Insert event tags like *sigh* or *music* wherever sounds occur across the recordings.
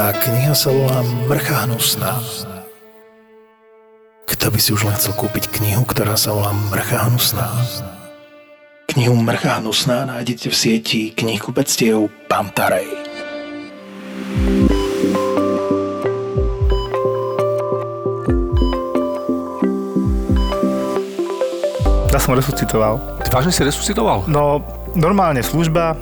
Tá kniha sa volá Mrcha hnusná. Kto by si už len chcel kúpiť knihu, ktorá sa volá Mrcha hnusná? Knihu Mrcha hnusná nájdete v sieti knihkupectiev Pantarej. Ja som resuscitoval. Ty vážne si resuscitoval? No, normálne služba,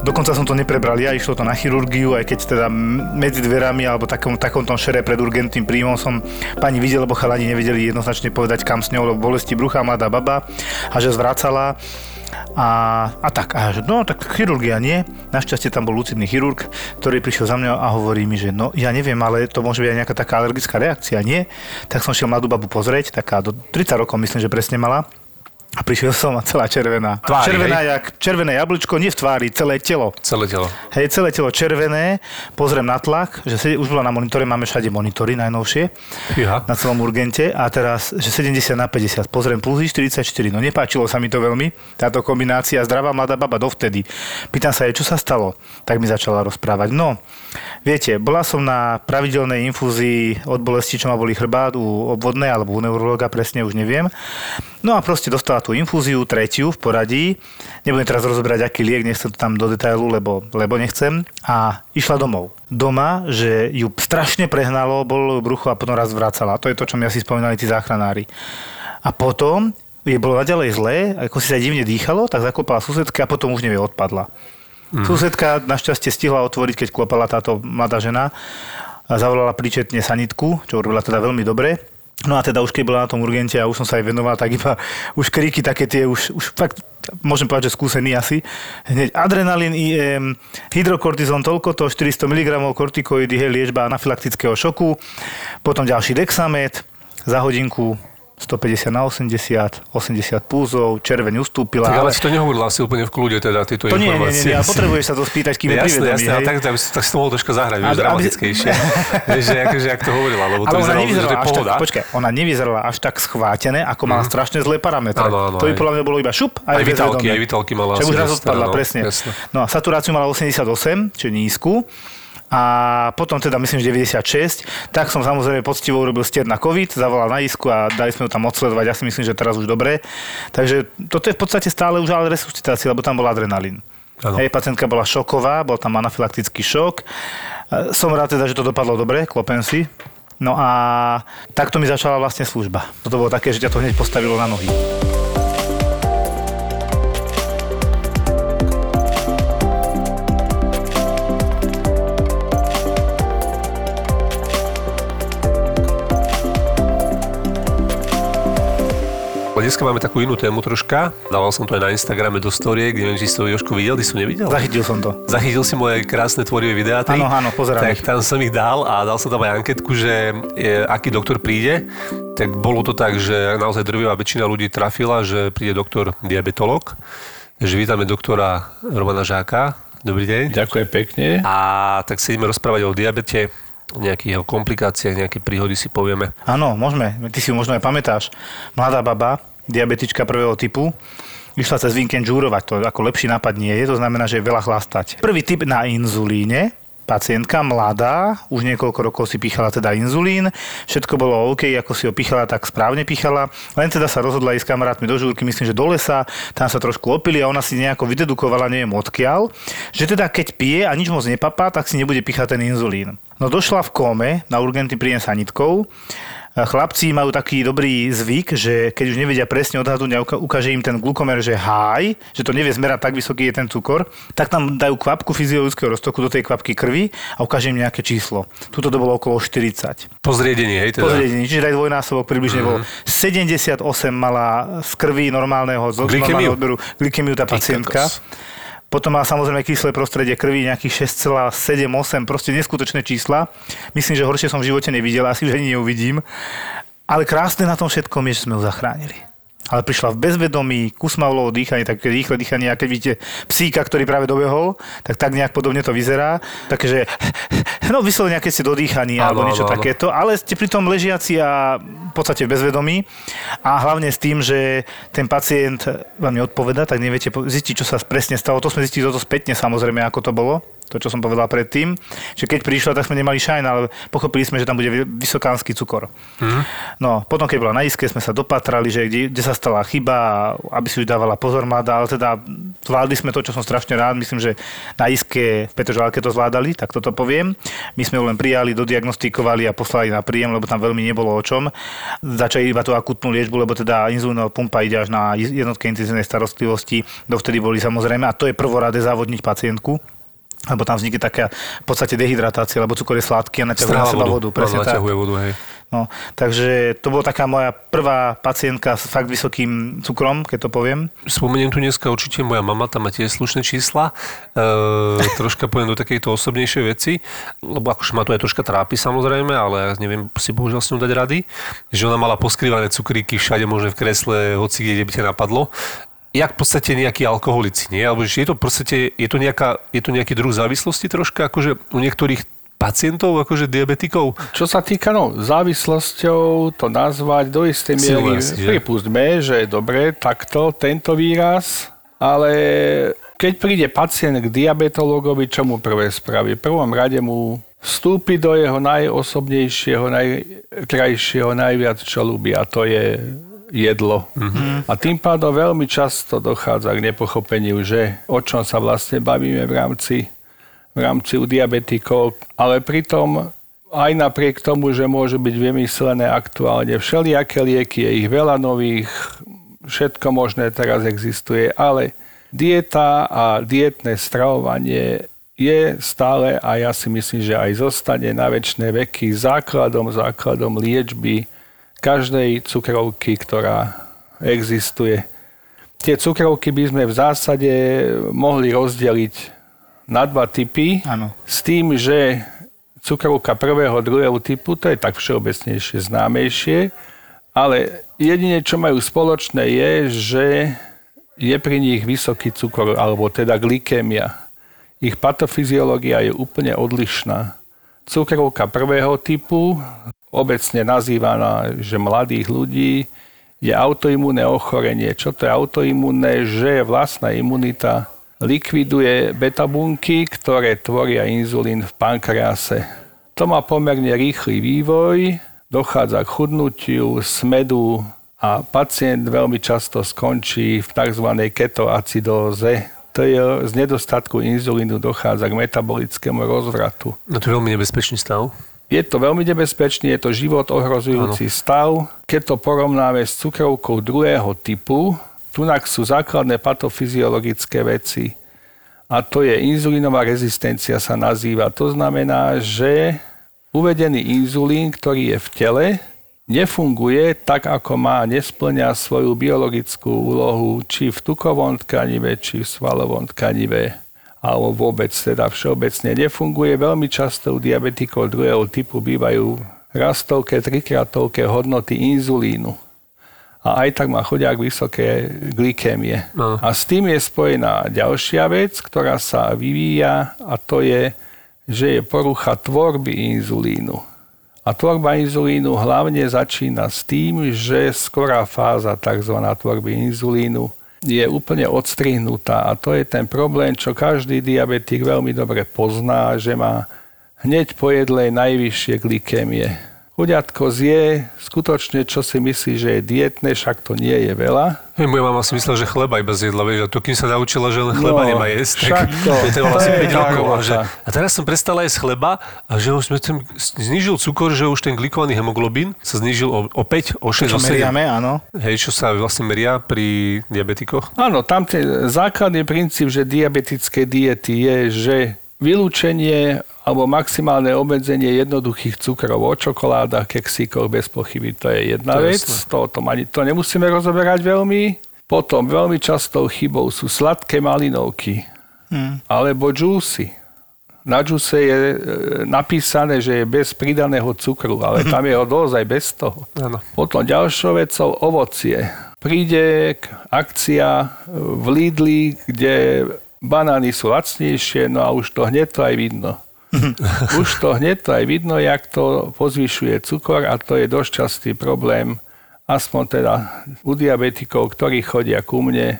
Dokonca som to neprebral ja, išlo to na chirurgiu, aj keď teda medzi dverami alebo takom, takom tom šere pred urgentným príjmom som pani videl, lebo chalani nevedeli jednoznačne povedať kam s ňou, lebo bolesti brucha, mladá baba a že zvracala. A, a tak, a že no tak chirurgia nie. Našťastie tam bol lucidný chirurg, ktorý prišiel za mňa a hovorí mi, že no ja neviem, ale to môže byť aj nejaká taká alergická reakcia, nie? Tak som šiel mladú babu pozrieť, taká do 30 rokov myslím, že presne mala. A prišiel som a celá červená. Tvári, červená jak červené jablčko, nie v tvári, celé telo. Celé telo. Hej, celé telo červené, pozriem na tlak, že si, už bola na monitore, máme všade monitory najnovšie, Fíha. na celom urgente a teraz, že 70 na 50, pozriem pulzy 44, no nepáčilo sa mi to veľmi, táto kombinácia, zdravá mladá baba dovtedy. Pýtam sa jej, čo sa stalo, tak mi začala rozprávať. No, viete, bola som na pravidelnej infúzii od bolesti, čo ma boli chrbát u obvodnej alebo u neurologa, presne už neviem. No a proste dostala tú infúziu, tretiu v poradí. Nebudem teraz rozoberať, aký liek, nechcem to tam do detailu, lebo, lebo nechcem. A išla domov. Doma, že ju strašne prehnalo, bolo brucho a potom raz vracala. To je to, čo mi asi spomínali tí záchranári. A potom jej bolo naďalej zlé, ako si sa divne dýchalo, tak zaklopala susedka a potom už nevie odpadla. Mm. Susedka našťastie stihla otvoriť, keď klopala táto mladá žena a zavolala príčetne sanitku, čo urobila teda veľmi dobre. No a teda už keď bola na tom urgente a už som sa aj venoval, tak iba *laughs* už kríky také tie, už, už fakt môžem povedať, že skúsený asi. Hneď adrenalín, IM, hydrokortizón, toľko to, 400 mg kortikoidy, hej, liečba anafylaktického šoku, potom ďalší dexamet, za hodinku 150 na 80, 80 púzov, červeň ustúpila. Tak ale, ale si to nehovoril asi úplne v kľude, teda tieto to informácie. nie, nie, nie, a potrebuješ sa to spýtať, kým je jasné, privedomý. jasné, ale tak, tak, tak si to mohol troška zahrať, vieš, dramatickejšie. *laughs* vieš, že akože, jak to hovorila, lebo to ale ona vyzeralo, že to je tak, počkaj, ona nevyzerala až tak schvátené, ako mala strašne zlé parametre. Áno, áno, to by aj. podľa mňa bolo iba šup Aj vitálky, bezvedomie. aj vitálky mala asi už raz odpadla, áno, presne. jasné. No a saturáciu mala 88, čiže nízku. A potom teda myslím, že 96, tak som samozrejme poctivo urobil stier na COVID, zavolal na isku a dali sme ju tam odsledovať, ja si myslím, že teraz už dobre. Takže toto je v podstate stále už ale resuscitácia, lebo tam bol adrenalín. Áno. Hej, pacientka bola šoková, bol tam anafylaktický šok. E, Som rád teda, že to dopadlo dobre, klopem si. No a takto mi začala vlastne služba. Toto bolo také, že ťa to hneď postavilo na nohy. Dneska máme takú inú tému troška. Dával som to aj na Instagrame do storie, kde neviem, či si to Jožko videl, ty som nevidel. Zachytil som to. Zachytil si moje krásne tvorivé videá. Áno, áno, pozerám Tak ich. tam som ich dal a dal som tam aj anketku, že e, aký doktor príde. Tak bolo to tak, že naozaj drvivá väčšina ľudí trafila, že príde doktor diabetolog. Takže vítame doktora Romana Žáka. Dobrý deň. Ďakujem pekne. A tak sa ideme rozprávať o diabete, nejakých jeho komplikáciách, nejaké príhody si povieme. Áno, môžeme. Ty si ju možno aj pamätáš. Mladá baba, diabetička prvého typu, išla cez víkend žúrovať. To ako lepší nápad nie je, to znamená, že je veľa chlastať. Prvý typ na inzulíne, pacientka mladá, už niekoľko rokov si pichala teda inzulín, všetko bolo OK, ako si ho pichala, tak správne pichala, len teda sa rozhodla ísť s kamarátmi do žúrky, myslím, že do lesa, tam sa trošku opili a ona si nejako vydedukovala, neviem odkiaľ, že teda keď pije a nič moc nepapá, tak si nebude píchať ten inzulín. No došla v kóme na urgentný príjem sanitkou, Chlapci majú taký dobrý zvyk, že keď už nevedia presne odhadnúť a ukáže im ten glukomer, že high, že to nevie zmerať tak vysoký je ten cukor, tak tam dajú kvapku fyziologického roztoku do tej kvapky krvi a ukáže im nejaké číslo. Tuto to bolo okolo 40. Pozriedenie, hej, teda. Pozriedenie, čiže aj dvojnásobok približne bol. 78 mala z krvi normálneho, z normálneho odberu glykemiu tá pacientka. kokos. Potom má samozrejme kyslé prostredie krvi, nejakých 6,7-8, proste neskutočné čísla. Myslím, že horšie som v živote nevidel, asi už ani neuvidím. Ale krásne na tom všetkom je, že sme ju zachránili. Ale prišla v bezvedomí, kusmaulovo dýchanie, také rýchle dýchanie, a keď vidíte psíka, ktorý práve dobehol, tak tak nejak podobne to vyzerá. Takže, no vyslovene, keď ste dodýchaní alebo niečo áno, takéto, ale ste pritom ležiaci a v podstate v bezvedomí a hlavne s tým, že ten pacient vám neodpoveda, tak neviete zistiť, čo sa presne stalo. To sme zistili toto spätne samozrejme, ako to bolo to, čo som povedal predtým. Čiže keď prišla, tak sme nemali šajn, ale pochopili sme, že tam bude vysokánsky cukor. Mm. No, potom, keď bola na iske, sme sa dopatrali, že kde, kde sa stala chyba, aby si už dávala pozor mada, ale teda zvládli sme to, čo som strašne rád. Myslím, že na iske v Petržalke to zvládali, tak toto poviem. My sme ju len prijali, dodiagnostikovali a poslali na príjem, lebo tam veľmi nebolo o čom. Začali iba tú akutnú liečbu, lebo teda inzulínová pumpa ide až na jednotke intenzívnej starostlivosti. Dovtedy boli samozrejme, a to je prvoradé závodniť pacientku, lebo tam vznikne taká v podstate dehydratácia, lebo cukor je sladký a naťahuje na seba vodu. Presne tak. vodu, hej. No, takže to bola taká moja prvá pacientka s fakt vysokým cukrom, keď to poviem. Spomeniem tu dneska určite moja mama, tam má tiež slušné čísla. E, troška poviem do takejto osobnejšej veci, lebo akože ma to aj troška trápi samozrejme, ale ja neviem si bohužiaľ s ňou dať rady, že ona mala poskrývané cukríky všade možné v kresle, hoci kde by ťa napadlo jak v podstate nejakí alkoholici, nie? Alebo že je to v podstate, je to, nejaká, je to nejaký druh závislosti troška, akože u niektorých pacientov, akože diabetikov? Čo sa týka no, závislosťou, to nazvať do istej miery, pripustme, že je dobre takto tento výraz, ale keď príde pacient k diabetológovi, čo mu prvé spraví? V prvom rade mu vstúpi do jeho najosobnejšieho, najkrajšieho, najviac čo ľubí a to je jedlo. Mm-hmm. A tým pádom veľmi často dochádza k nepochopeniu, že o čom sa vlastne bavíme v rámci, v rámci u diabetikov, ale pritom aj napriek tomu, že môže byť vymyslené aktuálne všelijaké lieky, je ich veľa nových, všetko možné teraz existuje, ale dieta a dietné stravovanie je stále a ja si myslím, že aj zostane na väčšie veky základom, základom liečby každej cukrovky, ktorá existuje. Tie cukrovky by sme v zásade mohli rozdeliť na dva typy. Ano. S tým, že cukrovka prvého, druhého typu, to je tak všeobecnejšie známejšie, ale jedine, čo majú spoločné, je, že je pri nich vysoký cukor, alebo teda glykémia. Ich patofyziológia je úplne odlišná. Cukrovka prvého typu obecne nazývaná, že mladých ľudí je autoimúnne ochorenie. Čo to je autoimúnne? Že vlastná imunita likviduje betabunky, ktoré tvoria inzulín v pankrease. To má pomerne rýchly vývoj, dochádza k chudnutiu, smedu a pacient veľmi často skončí v tzv. ketoacidóze. To je z nedostatku inzulínu dochádza k metabolickému rozvratu. No to je veľmi nebezpečný stav. Je to veľmi nebezpečný, je to život ohrozujúci ano. stav. Keď to porovnáme s cukrovkou druhého typu, tunak sú základné patofyziologické veci. A to je inzulínová rezistencia sa nazýva. To znamená, že uvedený inzulín, ktorý je v tele, nefunguje tak, ako má, nesplňa svoju biologickú úlohu, či v tukovom tkanive, či v svalovom tkanive alebo vôbec teda všeobecne nefunguje. Veľmi často u diabetikov druhého typu bývajú rastovké, trikratovké hodnoty inzulínu. A aj tak má chodiak vysoké glykémie. No. A s tým je spojená ďalšia vec, ktorá sa vyvíja a to je, že je porucha tvorby inzulínu. A tvorba inzulínu hlavne začína s tým, že skorá fáza tzv. tvorby inzulínu je úplne odstrihnutá a to je ten problém, čo každý diabetik veľmi dobre pozná, že má hneď po jedle najvyššie glykémie. Chuďatko zje skutočne, čo si myslí, že je dietné, však to nie je veľa. Hey, moja mama si myslela, že chleba iba zjedla, vieš, a to kým sa naučila, že len chleba no, nemá jesť, tak to, je to asi 5 rokov. A, že, a teraz som prestala jesť chleba a že už sme ten, znižil cukor, že už ten glikovaný hemoglobín sa znižil o, o 5, o 6, čo o 7. Meriame, áno. Hej, čo sa vlastne meria pri diabetikoch? Áno, tam ten základný princíp, že diabetické diety je, že vylúčenie alebo maximálne obmedzenie jednoduchých cukrov o čokoládach, keksíkoch bez pochyby. To je jedna to vec, to, to, to nemusíme rozoberať veľmi. Potom veľmi častou chybou sú sladké malinovky hmm. alebo džúsy. Na džuse je e, napísané, že je bez pridaného cukru, ale tam je ho dosť aj bez toho. Ano. Potom ďalšou vecou ovocie. Príde akcia v Lidli, kde banány sú lacnejšie, no a už to hneď to aj vidno. už to hneď to aj vidno, jak to pozvyšuje cukor a to je dosť častý problém, aspoň teda u diabetikov, ktorí chodia ku mne,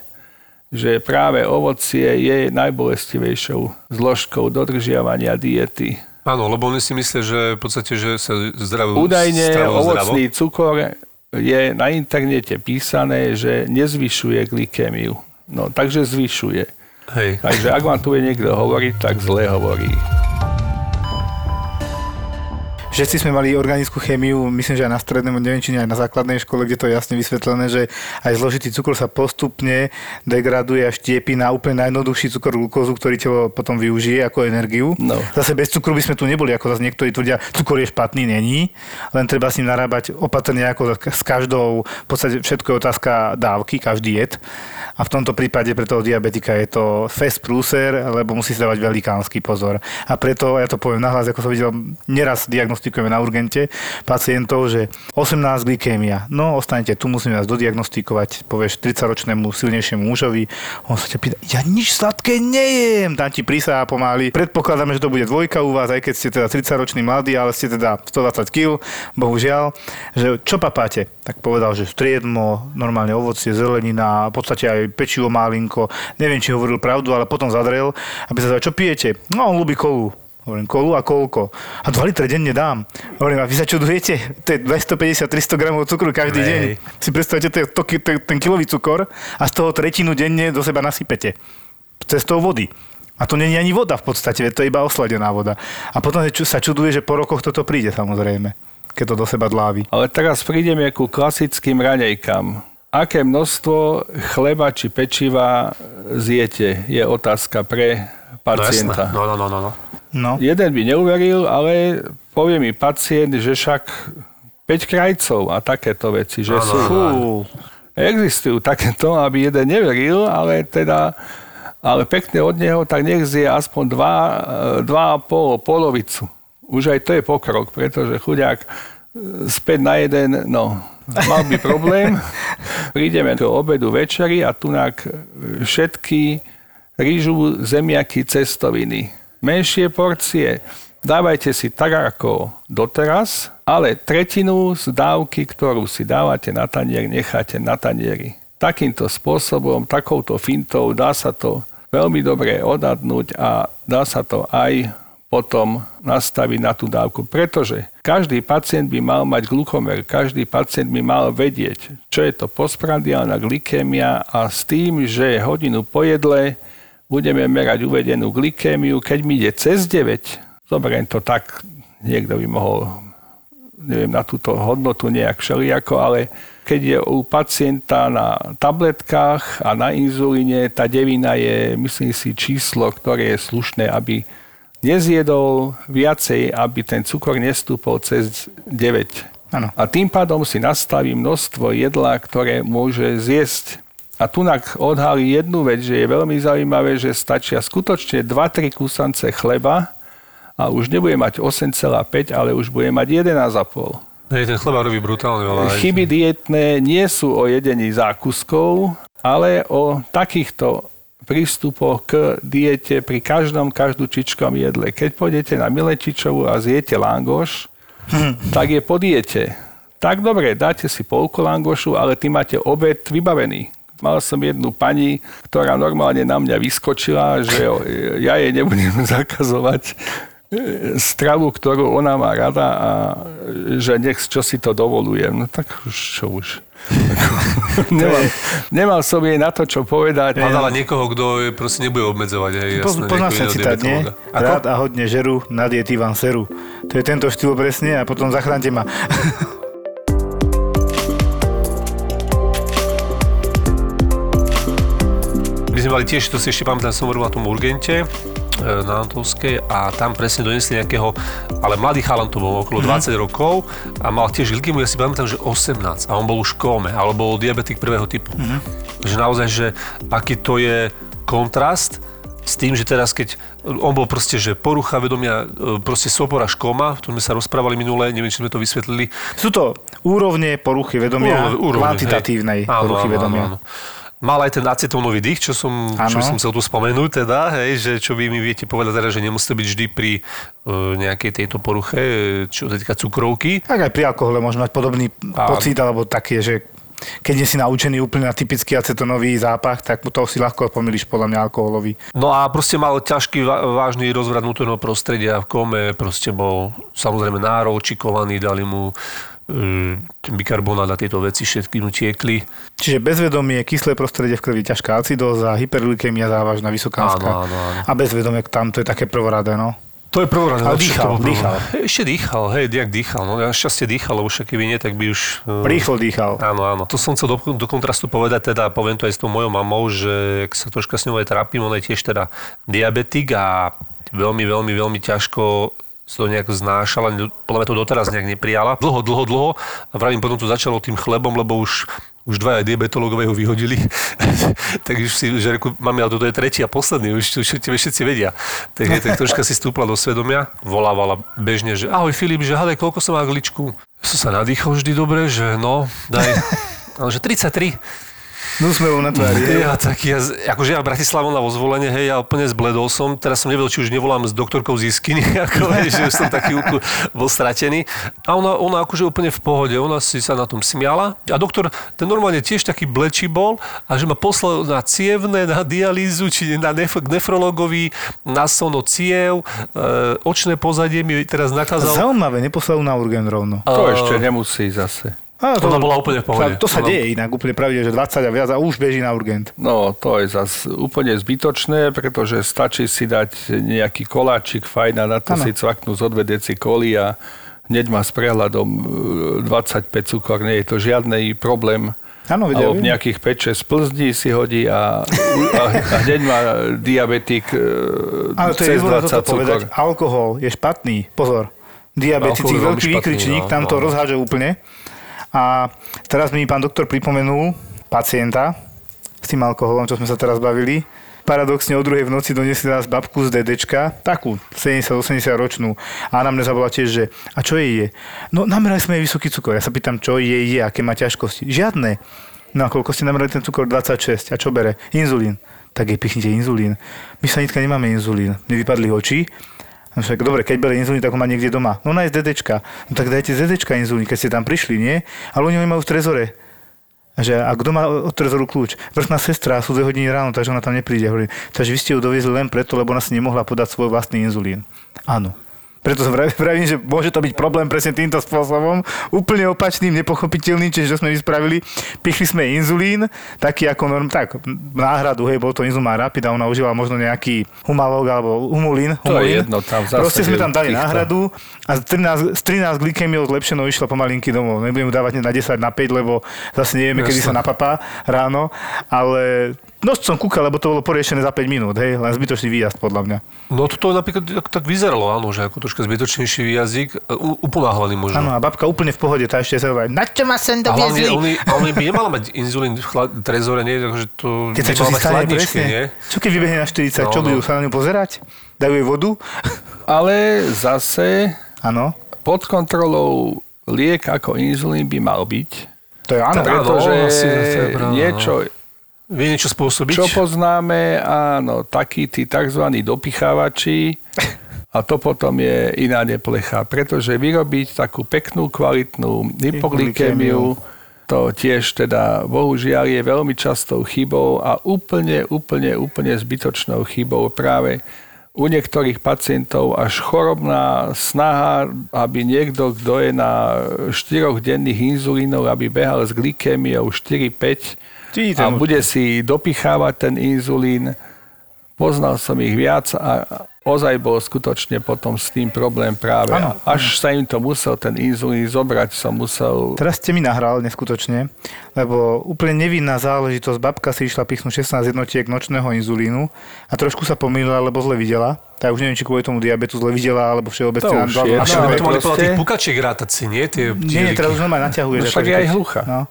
že práve ovocie je najbolestivejšou zložkou dodržiavania diety. Áno, lebo oni si myslia, že v podstate, že sa zdravo Údajne ovocný cukor je na internete písané, že nezvyšuje glykémiu. No, takže zvyšuje. Hej. Takže ak vám tu je niekto hovoriť, tak zle hovorí. Všetci sme mali organickú chémiu, myslím, že aj na či nie aj na základnej škole, kde to je jasne vysvetlené, že aj zložitý cukor sa postupne degraduje a štiepí na úplne najjednoduchší cukor glukózu, ktorý telo potom využije ako energiu. No. Zase bez cukru by sme tu neboli, ako zase niektorí tvrdia, cukor je špatný, není, len treba s ním narábať opatrne ako s každou, v podstate všetko je otázka dávky, každý jed. A v tomto prípade pre toho diabetika je to fest prúser, lebo musí si dávať velikánsky pozor. A preto, ja to poviem nahlas, ako som videl, neraz diagnostikujeme na urgente pacientov, že 18 glykémia. No, ostanete tu, musíme vás dodiagnostikovať, povieš 30-ročnému silnejšiemu mužovi. On sa ťa pýta, ja nič sladké nejem, dám ti prísah pomaly. Predpokladáme, že to bude dvojka u vás, aj keď ste teda 30-ročný mladý, ale ste teda 120 kg, bohužiaľ. Že čo papáte? Tak povedal, že striedmo, normálne ovocie, zelenina, v podstate aj pečivo málinko. Neviem, či hovoril pravdu, ale potom zadrel, aby sa čo pijete? No, on ľubí kolu. Hovorím, kolu a koľko? A 2 litre denne dám. Hovorím, a vy sa čudujete? To je 250-300 gramov cukru každý Hej. deň. Si predstavte to, to, ten, ten kilový cukor a z toho tretinu denne do seba nasypete. Cestou vody. A to není ani voda v podstate, to je iba osladená voda. A potom sa čuduje, že po rokoch toto príde samozrejme, keď to do seba dlávi. Ale teraz prídeme ku klasickým raňajkám. Aké množstvo chleba či pečiva zjete, je otázka pre No jasné. pacienta. No, no, no, no. No. Jeden by neuveril, ale povie mi pacient, že však 5 krajcov a takéto veci, že Áno, sú... Fú, existujú takéto, aby jeden neveril, ale teda ale pekne od neho, tak nech zje aspoň 2, 2,5, polovicu. Už aj to je pokrok, pretože chuďák e, späť na jeden, no, mal by problém. *laughs* Prídeme do obedu, večeri a tunak všetky rýžu, zemiaky, cestoviny. Menšie porcie. Dávajte si tak ako doteraz, ale tretinu z dávky, ktorú si dávate na tanier, necháte na tanieri. Takýmto spôsobom, takouto fintou dá sa to veľmi dobre odhadnúť a dá sa to aj potom nastaviť na tú dávku. Pretože každý pacient by mal mať glukomer, každý pacient by mal vedieť, čo je to postprandiálna glykémia a s tým, že hodinu po jedle budeme merať uvedenú glykémiu, keď mi ide cez 9, zoberiem to tak, niekto by mohol neviem, na túto hodnotu nejak všelijako, ale keď je u pacienta na tabletkách a na inzulíne, tá devina je, myslím si, číslo, ktoré je slušné, aby nezjedol viacej, aby ten cukor nestúpol cez 9. Áno. A tým pádom si nastaví množstvo jedla, ktoré môže zjesť. A tu odhalí jednu vec, že je veľmi zaujímavé, že stačia skutočne 2-3 kusance chleba a už nebude mať 8,5, ale už bude mať 11,5. Hej, ten chleba robí brutálne veľa. Chyby dietné nie sú o jedení zákuskov, ale o takýchto prístupoch k diete pri každom každučičkom jedle. Keď pôjdete na Milečičovu a zjete langoš, tak je po diete. Tak dobre, dáte si polku langošu, ale ty máte obed vybavený. Mal som jednu pani, ktorá normálne na mňa vyskočila, že ja jej nebudem *laughs* zakazovať e, stravu, ktorú ona má rada a že nech čo si to dovolujem. No tak už čo už. *laughs* nemal, nemal som jej na to, čo povedať. Hľadala niekoho, kto proste nebude obmedzovať. Hej, jasné, niekoho sa citát, nie? Rád a hodne žeru, na diety vám seru. To je tento štýl presne a potom zachránte ma. *laughs* Mali tiež, to si ešte pamätám, som hovoril na tom urgente, e, na Antovskej a tam presne donesli nejakého, ale mladý chalan to bol okolo 20 rokov a mal tiež glykemiu, ja si pamätám, že 18 a on bol už v kóme, alebo bol diabetik prvého typu. Že naozaj, že aký to je kontrast s tým, že teraz keď on bol proste, že porucha vedomia, e, proste sopora škoma, v tom sme sa rozprávali minule, neviem, či sme to vysvetlili, Sú to úrovne poruchy vedomia, Úrovne, úrovne, kvantitatívnej. Áno, poruchy áno, vedomia. áno, áno. Mal aj ten acetónový dých, čo som, čo Áno. som chcel tu spomenúť, teda, hej, že čo vy mi viete povedať, teda, že nemusíte byť vždy pri uh, nejakej tejto poruche, e, čo sa týka cukrovky. Tak aj pri alkohole môže mať podobný A- pocit, alebo také, že keď nie si naučený úplne na typický acetonový zápach, tak to si ľahko pomýliš podľa mňa alkoholový. No a proste mal ťažký, vážny rozvrat vnútorného prostredia v kome, proste bol samozrejme náročikovaný, dali mu bikarbonát a tieto veci všetky mu tiekli. Čiže bezvedomie, kyslé prostredie v krvi, ťažká acidóza, hyperglykemia závažná, vysoká áno, áno, áno. A bezvedomie tam to je také prvoradé, no. To je prvoradé. Ale dýchal, dýchal. Ešte dýchal, hej, diak dýchal. No šťastie dýchal, lebo však keby nie, tak by už... Rýchlo dýchal. Áno, áno. To som chcel do, do kontrastu povedať, teda poviem to aj s tou mojou mamou, že ak sa troška s ňou aj trápim, ona je tiež teda diabetik a veľmi, veľmi, veľmi ťažko si to nejak znášala, podľa mňa to doteraz nejak neprijala. Dlho, dlho, dlho. A vravím, potom to začalo tým chlebom, lebo už už dvaja diabetológové ho vyhodili, *laughs* takže si, že reku, mami, ale toto je tretí a posledný, už, už tebe všetci vedia. Takže tak troška si stúpla do svedomia, volávala bežne, že ahoj Filip, že hádaj, koľko som má gličku. Som sa nadýchol vždy dobre, že no, daj, ale že 33. No sme na tvári. Ja, tak ja, akože ja v Bratislave na vozvolenie, hej, ja úplne zbledol som. Teraz som nevedel, či už nevolám s doktorkou z Iskyny, *laughs* ako, *laughs* hej, že som taký bol stratený. A ona, ona akože úplne v pohode, ona si sa na tom smiala. A doktor, ten normálne tiež taký blečí bol a že ma poslal na cievne, na dialýzu, či na nef- nefrologovi, na sono ciev, e, očné pozadie mi teraz nakázal. Zaujímavé, neposlal na urgen rovno. To ešte nemusí zase. A to, Ona bola úplne v pohode. To sa deje inak úplne pravidne, že 20 a viac a už beží na urgent. No, to je zase úplne zbytočné, pretože stačí si dať nejaký koláčik fajn a na to ano. si cvaknú z dve deci koli a hneď má s prehľadom 25 e, cukor, nie je to žiadny problém. Áno, vedia, Alebo v nejakých 5-6 plzdí si hodí a, a, a hneď má diabetik Ale to cez je 20 cukor. Povedať, alkohol je špatný, pozor. Diabetici, veľký výkričník, no, tam to no. rozhádže úplne. A teraz mi pán doktor pripomenul pacienta s tým alkoholom, čo sme sa teraz bavili. Paradoxne o druhej v noci donesli nás babku z DDčka, takú 70-80 ročnú. A nám bola tiež, že a čo jej je? No namerali sme jej vysoký cukor. Ja sa pýtam, čo jej je, aké má ťažkosti. Žiadne. No a koľko ste namerali ten cukor? 26. A čo bere? Inzulín. Tak jej pichnite inzulín. My sa nitka nemáme inzulín. Mi vypadli oči však dobre, keď bere inzulín, tak ho má niekde doma. No z DDčka. No tak dajte DDčka inzulín, keď ste tam prišli, nie? Ale oni ho majú v trezore. Že, a kto má od trezoru kľúč? Vrchná sestra, sú dve hodiny ráno, takže ona tam nepríde. Hovorí, takže vy ste ju doviezli len preto, lebo ona si nemohla podať svoj vlastný inzulín. Áno. Preto som vravím, že môže to byť problém presne týmto spôsobom. Úplne opačným, nepochopiteľným, čiže sme vyspravili. Pichli sme inzulín, taký ako norm, tak náhradu, hej, bol to inzulmán rapid a ona užívala možno nejaký humalog alebo humulín. To humulín. je jedno, tam Proste sme tam dali týchto. náhradu a z 13, z 13 glykemiou zlepšenou išla pomalinky domov. Nebudem dávať na 10, na 5, lebo zase nevieme, kedy sa napapá ráno, ale No som kúkal, lebo to bolo poriešené za 5 minút, hej, len zbytočný výjazd podľa mňa. No toto napríklad tak vyzeralo, áno, že ako troška zbytočnejší výjazdík, e, uponáhľaný možno. Áno, a babka úplne v pohode, tá ešte sa hovorí, na čo ma sem doviezli? A hlavne, oni by nemala mať *laughs* inzulín v chlad, trezore, nie, takže to keď sa čo si stane, presne. Nie? Čo keď vybehne na 40, no, čo no. budú sa na ňu pozerať? Dajú jej vodu? Ale zase Áno. pod kontrolou liek ako inzulín by mal byť. To je áno. Pretože niečo, Vie niečo spôsobiť? Čo poznáme, áno, takí tí tzv. dopichávači, a to potom je iná neplecha, pretože vyrobiť takú peknú, kvalitnú hypoglykémiu, to tiež teda bohužiaľ je veľmi častou chybou a úplne, úplne, úplne zbytočnou chybou práve u niektorých pacientov až chorobná snaha, aby niekto, kto je na 4 denných inzulínov, aby behal s glykémiou 4-5, a bude si dopichávať ten inzulín. Poznal som ich viac a ozaj bol skutočne potom s tým problém práve. Ano. Až sa im to musel ten inzulín zobrať, som musel... Teraz ste mi nahral neskutočne, lebo úplne nevinná záležitosť. Babka si išla pichnúť 16 jednotiek nočného inzulínu a trošku sa pomýlila, lebo zle videla tak už neviem, či kvôli tomu diabetu zle videla, alebo všeobecne. To už je. A by to mali podľa tých pukačiek rátať si, nie? Tie, tie nie, teraz už normálne naťahuje. No však je aj hlucha. No. *laughs*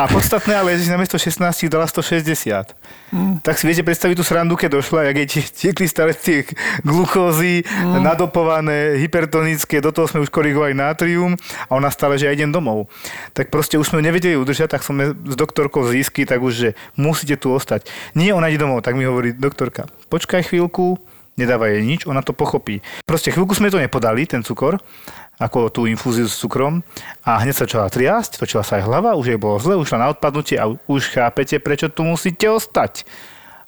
a podstatné, ale Ježiš namiesto 16 dala 160. Hmm. Tak si viete predstaviť tú srandu, keď došla, jak jej tiekli staré tie glukózy, hmm. nadopované, hypertonické, do toho sme už korigovali nátrium a ona stále, že ja idem domov. Tak proste už sme nevedeli udržať, tak som s doktorkou získy, tak už, že musíte tu ostať. Nie, ona ide domov, tak mi hovorí doktorka, počkaj chvíľku, nedáva jej nič, ona to pochopí. Proste chvíľku sme to nepodali, ten cukor, ako tú infúziu s cukrom a hneď sa začala triasť, točila sa aj hlava, už jej bolo zle, ušla na odpadnutie a už chápete, prečo tu musíte ostať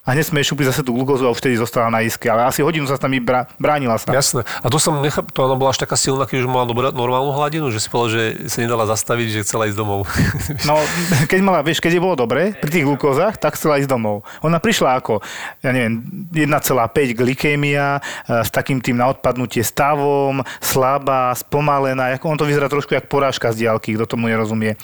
a hneď sme šupli zase tú glukózu a už vtedy zostala na iske. Ale asi hodinu sa tam brá, bránila sa. Jasné. A to som nechal, to ona bola až taká silná, keď už mala dobrá, normálnu hladinu, že si povedal, že sa nedala zastaviť, že chcela ísť domov. *laughs* No, keď mala, vieš, keď je bolo dobre pri tých glukózach, tak chcela ísť domov. Ona prišla ako, ja neviem, 1,5 glikémia, e, s takým tým na odpadnutie stavom, slabá, spomalená, ako on to vyzerá trošku jak porážka z diálky, kto tomu nerozumie.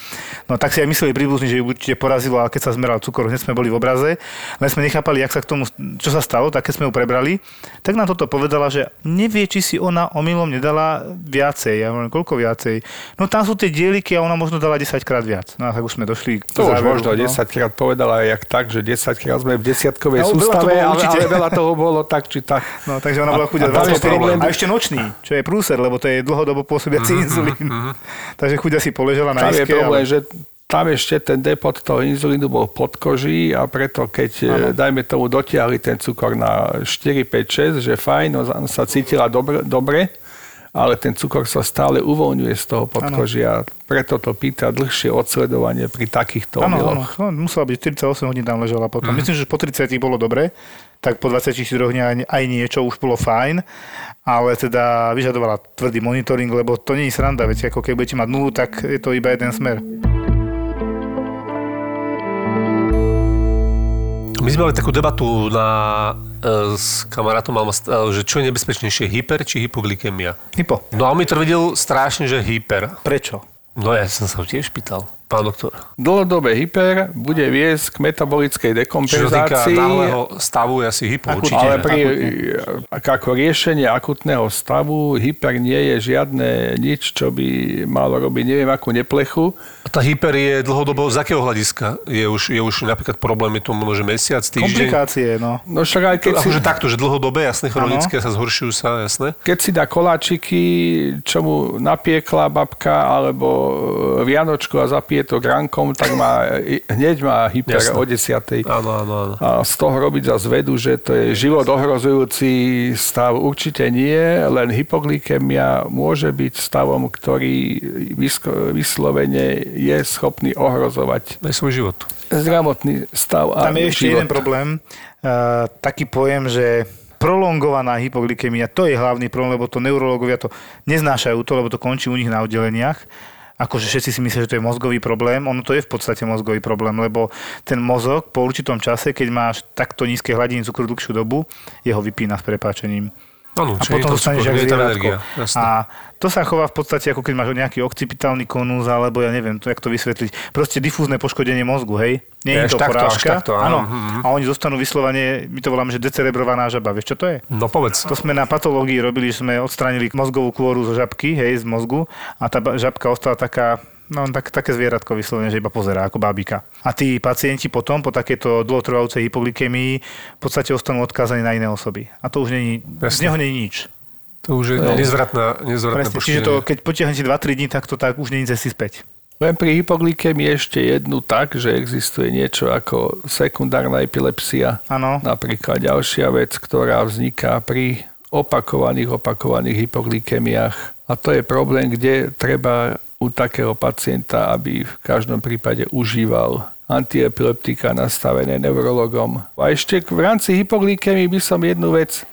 No tak si aj mysleli príbuzní, že ju určite porazilo, ale keď sa zmeral cukor, hneď sme boli v obraze, len sme nechápali, chápali, jak sa k tomu, čo sa stalo, tak keď sme ju prebrali, tak nám toto povedala, že nevie, či si ona omylom nedala viacej. Ja hovorím, koľko viacej? No tam sú tie dieliky a ona možno dala 10 krát viac. No a tak už sme došli k To záveru, už možno no. 10 krát povedala jak tak, že 10 krát sme v desiatkovej No, veľa sústave, bolo ale, určite. ale veľa toho bolo tak, či tak. No, takže ona bola chudia a tam je 24 problém- A ešte nočný, čo je prúser, lebo to je dlhodobo pôsobiaci inzulín. Takže chudia si poležela na Tam je problém, ale... že tam ešte ten depot toho inzulínu bol pod koží a preto keď, ano. dajme tomu, dotiahli ten cukor na 4, 5, 6, že fajn, no, sa cítila dobre, dobre, ale ten cukor sa stále uvoľňuje z toho podkožia. Preto to pýta dlhšie odsledovanie pri takýchto Áno, áno, omiloch. no, musela byť 48 hodín tam ležela potom. Myslím, že po 30 bolo dobre, tak po 24 dňach aj niečo už bolo fajn, ale teda vyžadovala tvrdý monitoring, lebo to nie je sranda, veď ako keď budete mať nulu, tak je to iba jeden smer. My sme mali takú debatu na, e, s kamarátom, e, že čo je nebezpečnejšie, hyper či hypoglykemia. Hypo. No a on mi tvrdil strašne, že hyper. Prečo? No ja som sa ho tiež pýtal, pán doktor. Dlhodobé hyper bude viesť k metabolickej Čo dekompenzácii. náhleho stavu, je asi hypo, Akutne. určite. Ale pri, ako riešenie akutného stavu hyper nie je žiadne nič, čo by malo robiť neviem akú neplechu. A tá hyper je dlhodobo z akého hľadiska? Je už, je už napríklad problém, je to môže mesiac, týždeň? Komplikácie, no. No však aj keď si, Akože takto, že dlhodobé, jasné, chronické, sa zhoršujú sa, jasné. keď si dá koláčiky, čo mu napiekla babka, alebo e, vianočku a zapije to grankom, tak má, hneď má hyper Jasné. o desiatej. Áno, áno, áno. A z toho robiť za zvedu, že to je život ohrozujúci stav, určite nie, len hypoglykemia môže byť stavom, ktorý vysko- vyslovene je schopný ohrozovať Daj svoj život. zdravotný stav a Tam je ešte život. jeden problém, uh, taký pojem, že prolongovaná hypoglykemia, to je hlavný problém, lebo to neurologovia to neznášajú to, lebo to končí u nich na oddeleniach. Akože všetci si myslia, že to je mozgový problém, ono to je v podstate mozgový problém, lebo ten mozog po určitom čase, keď máš takto nízke hladiny cukru dlhšiu dobu, jeho vypína s prepáčením. Áno, A čiže je potom to dostaneš jak zvieratko. A to sa chová v podstate ako keď máš nejaký occipitálny konus, alebo ja neviem, to, jak to vysvetliť. Proste difúzne poškodenie mozgu, hej? Nie Je to takto, porážka. takto, áno. áno. Mhm. A oni zostanú vyslovene, my to voláme, že decerebrovaná žaba. Vieš, čo to je? No povedz. To sme na patológii robili, že sme odstránili mozgovú kôru zo žabky, hej, z mozgu a tá žabka ostala taká, no tak, také zvieratko vyslovene, že iba pozerá ako bábika. A tí pacienti potom po takéto dlhotrvajúcej hypoglykemii v podstate ostanú odkázaní na iné osoby. A to už není, z neho není nič. To už je nezvratná, nezvratné Presne, čiže to, keď potiahnete 2-3 dní, tak to tak už není cesty späť. Len pri hypoglykemii ešte jednu tak, že existuje niečo ako sekundárna epilepsia. Áno, Napríklad ďalšia vec, ktorá vzniká pri opakovaných, opakovaných hypoglykemiách. A to je problém, kde treba u takého pacienta, aby v každom prípade užíval antiepileptika nastavené neurologom. A ešte v rámci hypoglykemii by som jednu vec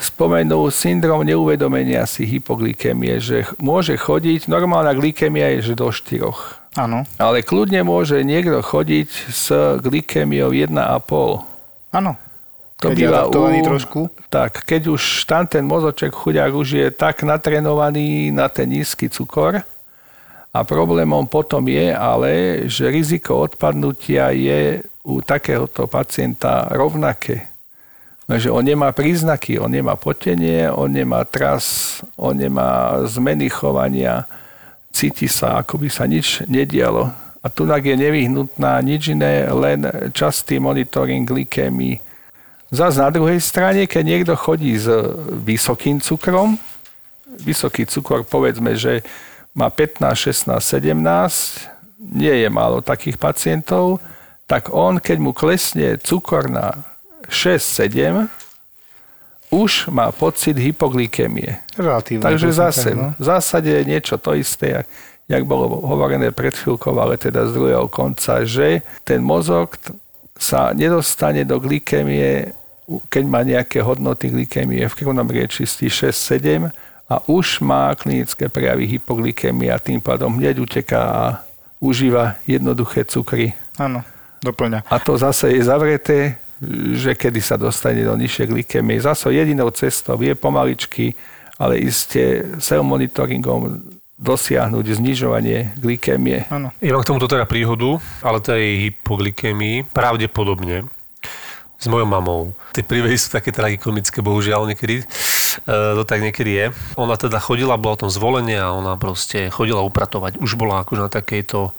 spomenul syndrom neuvedomenia si hypoglykemie, že môže chodiť, normálna glykemia je, že do 4. áno, Ale kľudne môže niekto chodiť s glykémiou 1,5. áno. To Keď býva u- trošku. Tak, keď už tam ten mozoček chuďák už je tak natrenovaný na ten nízky cukor a problémom potom je ale, že riziko odpadnutia je u takéhoto pacienta rovnaké. Takže on nemá príznaky, on nemá potenie, on nemá tras, on nemá zmeny chovania, cíti sa, ako by sa nič nedialo. A tu je nevyhnutná nič iné, len častý monitoring glykémii. Zas na druhej strane, keď niekto chodí s vysokým cukrom, vysoký cukor povedzme, že má 15, 16, 17, nie je málo takých pacientov, tak on, keď mu klesne cukor na 6, 7, už má pocit hypoglykemie. Relatívne. Takže zase, no. v zásade je niečo to isté, jak, jak bolo hovorené pred chvíľkou, ale teda z druhého konca, že ten mozog sa nedostane do glykemie, u- keď má nejaké hodnoty glykemie v krvnom riečisti 6-7 a už má klinické prejavy hypoglykemie a tým pádom hneď uteká a užíva jednoduché cukry. Áno, doplňa. A to zase je zavreté, že kedy sa dostane do nižšej glykemie. Zase jedinou cestou je pomaličky, ale iste cell monitoringom dosiahnuť znižovanie glykemie. Áno. Ja mám k tomuto teda príhodu, ale tej hypoglykemii pravdepodobne s mojou mamou. Tie príbehy sú také tragikomické, bohužiaľ niekedy. E, to tak niekedy je. Ona teda chodila, bola tam zvolenie a ona proste chodila upratovať. Už bola akože na takejto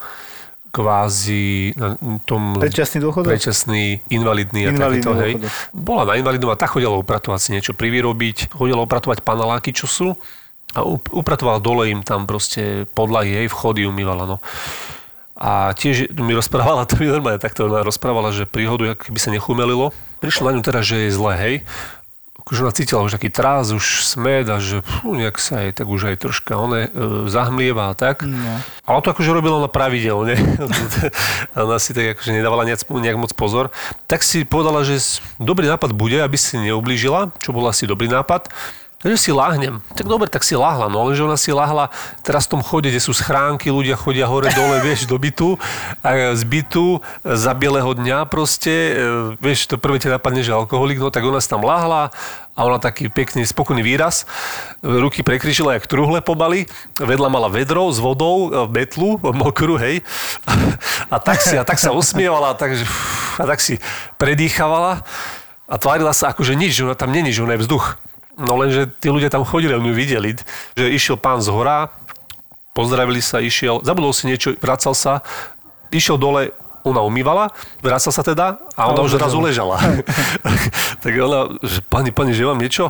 kvázi na tom Predčasný dôchodok? predčasný invalidný a Invalidný takéto, hej. dôchodok. Bola na invalidnom a tak chodila upratovať si niečo privyrobiť, chodila upratovať paneláky, čo sú a up- upratovala dole im tam proste podlahy, hej, vchody umývala, no. A tiež mi rozprávala, *laughs* to mi normálne takto rozprávala, že príhodu, ako keby sa nechumelilo. Prišlo na ňu teraz, že je zle, hej. Akože ona cítila už taký trás, už smed a že fú, nejak sa jej tak už aj troška one, e, zahmlieva a tak. No. A on to akože robila na pravidelne. *laughs* ona si tak akože nedávala nejak, nejak moc pozor. Tak si povedala, že dobrý nápad bude, aby si neublížila, čo bol asi dobrý nápad. Takže si láhnem. Tak dobre, tak si láhla. No lenže ona si láhla teraz v tom chode, kde sú schránky, ľudia chodia hore dole, *laughs* vieš, do bytu. A z bytu e, za bieleho dňa proste, e, vieš, to prvé ťa napadne, že alkoholik, no tak ona si tam láhla a ona taký pekný, spokojný výraz. Ruky prekryžila jak truhle pomaly. Vedľa mala vedro s vodou, e, betlu, mokrú, hej. *laughs* A tak si, a tak sa usmievala, a tak, že, a tak si predýchavala a tvárila sa ako, že nič, že ona tam není, že ona je vzduch. No lenže tí ľudia tam chodili, oni videli, že išiel pán z hora, pozdravili sa, išiel, zabudol si niečo, vracal sa, išiel dole, ona umývala, vracal sa teda a ona A už už zrazu ležala. *laughs* *laughs* tak ona, že pani, pani, že mám niečo?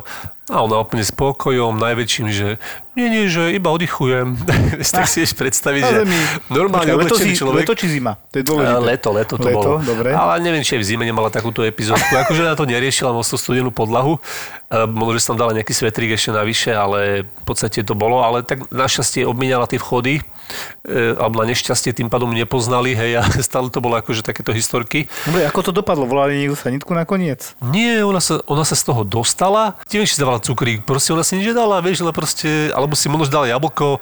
A ona úplne spokojom, najväčším, že nie, nie, že iba oddychujem. *laughs* tak si vieš predstaviť, že zemi. normálne leto, zi- človek. leto či zima? To je dôležité. Leto, leto to Leto, bolo. dobre. Ale neviem, či aj v zime nemala takúto epizódku. Akože na to neriešila tú studenú podlahu. Možno, že som dala nejaký svetrík ešte navyše, ale v podstate to bolo. Ale tak našťastie obmieniala tie vchody eh, alebo na nešťastie tým pádom nepoznali, hej, a stále to bolo akože takéto historky. Dobre, ako to dopadlo? Volali niekto sanitku nakoniec? Nie, ona sa, ona sa z toho dostala. Či si dávala cukrík. Proste ona si nič nedala, vieš, ale proste, alebo si možno dala jablko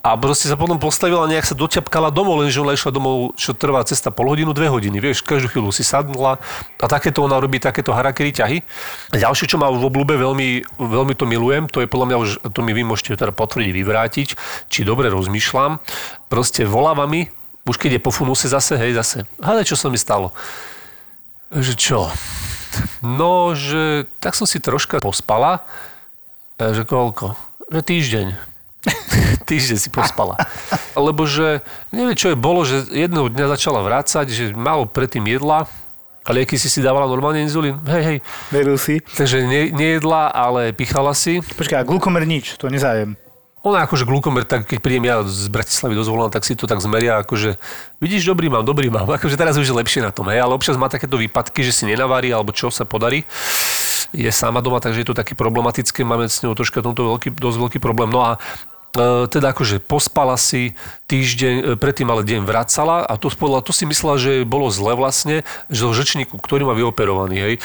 a proste sa potom postavila, nejak sa doťapkala domov, lenže ona išla domov, čo trvá cesta pol hodinu, dve hodiny, vieš, každú chvíľu si sadla a takéto ona robí takéto harakiri ťahy. A ďalšie, čo má v oblúbe, veľmi, veľmi to milujem, to je podľa mňa už, to mi vy môžete teda potvrdiť, vyvrátiť, či dobre rozmýšľam. Proste voláva už keď je po funuse zase, hej, zase, hádaj, čo sa mi stalo. Že čo? No, že tak som si troška pospala. E, Že koľko? Že týždeň. *laughs* týždeň si pospala. Lebo že, neviem čo je bolo, že jedného dňa začala vrácať, že málo predtým jedla, a lieky si si dávala normálne inzulín. Hej, hej. Veril si? Takže ne, nejedla, ale pichala si. Počkaj, a glukomer nič, to nezájem. Ona akože glukomer, tak keď prídem ja z Bratislavy dozvolená, tak si to tak zmeria, akože vidíš, dobrý mám, dobrý mám. *laughs* Akože teraz už je lepšie na tom, hej, ale občas má takéto výpadky, že si nenavarí, alebo čo sa podarí. Je sama doma, takže je to také problematické, máme s ňou troška tomto veľký, dosť veľký problém. No a e, teda akože pospala si týždeň, e, predtým ale deň vracala a to, podľa, to si myslela, že bolo zle vlastne, že zo žečníku, ktorý má vyoperovaný, hej, e,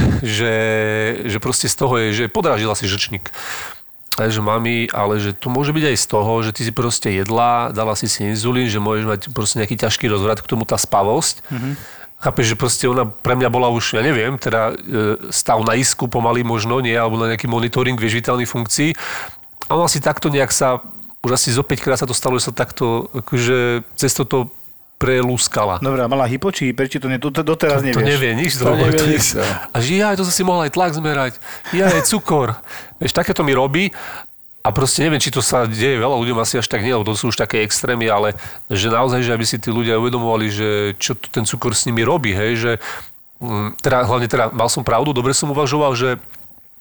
*laughs* že, že proste z toho je, že podrážila si žečník. Takže mami, ale že to môže byť aj z toho, že ty si proste jedla, dala si si inzulín, že môžeš mať proste nejaký ťažký rozvrat, k tomu tá spavosť. Mm-hmm. Chápeš, že proste ona pre mňa bola už, ja neviem, teda e, stav na isku pomaly možno, nie, alebo na nejaký monitoring vieš, vitálnych funkcií. A ona si takto nejak sa, už asi zo 5 krát sa to stalo, že sa takto, akože cez toto prelúskala. Dobre, a mala hypo či či to ne, to, doteraz nevieš? To nevie, nič To nevie *laughs* nič, no. A že ja, to som si mohla aj tlak zmerať. Ja, aj cukor. *laughs* Vieš, takéto mi robí. A proste neviem, či to sa deje veľa ľuďom asi až tak nie, lebo to sú už také extrémy, ale že naozaj, že aby si tí ľudia uvedomovali, že čo ten cukor s nimi robí, hej, že mm, teda, hlavne teda mal som pravdu, dobre som uvažoval, že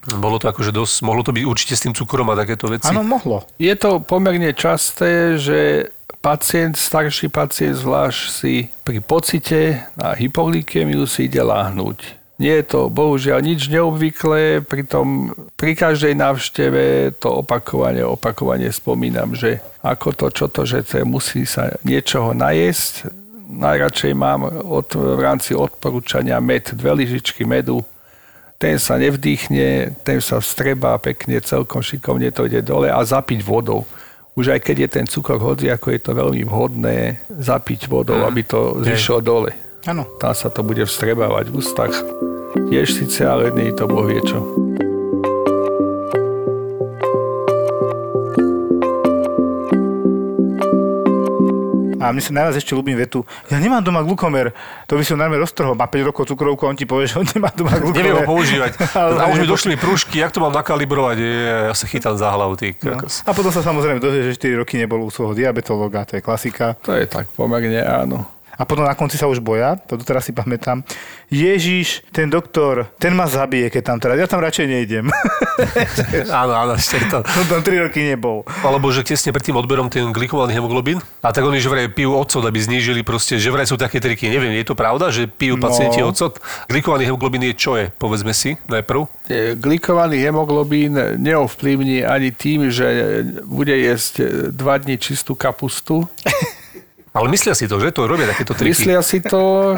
bolo to akože dosť, mohlo to byť určite s tým cukrom a takéto veci. Áno, mohlo. Je to pomerne časté, že pacient, starší pacient zvlášť si pri pocite na hypoglykemiu si ide láhnuť. Nie je to bohužiaľ nič neobvyklé, pritom pri každej návšteve to opakovane, opakovane spomínam, že ako to, čo to, že to musí sa niečoho najesť. Najradšej mám od, v rámci odporúčania med, dve lyžičky medu, ten sa nevdýchne, ten sa vstrebá pekne, celkom šikovne to ide dole a zapiť vodou. Už aj keď je ten cukor hodzi, ako je to veľmi vhodné zapiť vodou, mm. aby to zišlo dole. Áno. Tam sa to bude vstrebávať v ústach. Tiež síce, ale nie je to boh A mne sa najviac ešte ľúbim vetu, ja nemám doma glukomer, to by som najmä roztrhol, má 5 rokov cukrovku a on ti povie, že on nemá doma glukomer. *laughs* Neviem ho používať. *laughs* a už mi došli prúžky, jak to mám nakalibrovať, ja sa chytám za hlavu. Ty, no. A potom sa samozrejme dozvie, že 4 roky nebol u svojho diabetologa, to je klasika. To je tak pomerne áno a potom na konci sa už boja, to teraz si pamätám. Ježiš, ten doktor, ten ma zabije, keď tam teraz, ja tam radšej nejdem. *laughs* áno, áno, ešte to. *laughs* On tam 3 roky nebol. Alebo že tesne pred tým odberom ten glikovaný hemoglobín, a tak oni že vraj pijú ocot, aby znížili proste, že vraj sú také triky. Neviem, je to pravda, že pijú no. pacienti ocot? Glikovaný hemoglobín je čo je, povedzme si najprv? Glikovaný hemoglobín neovplyvní ani tým, že bude jesť 2 dní čistú kapustu. *laughs* Ale myslia si to, že to robia takéto triky? Myslia si to,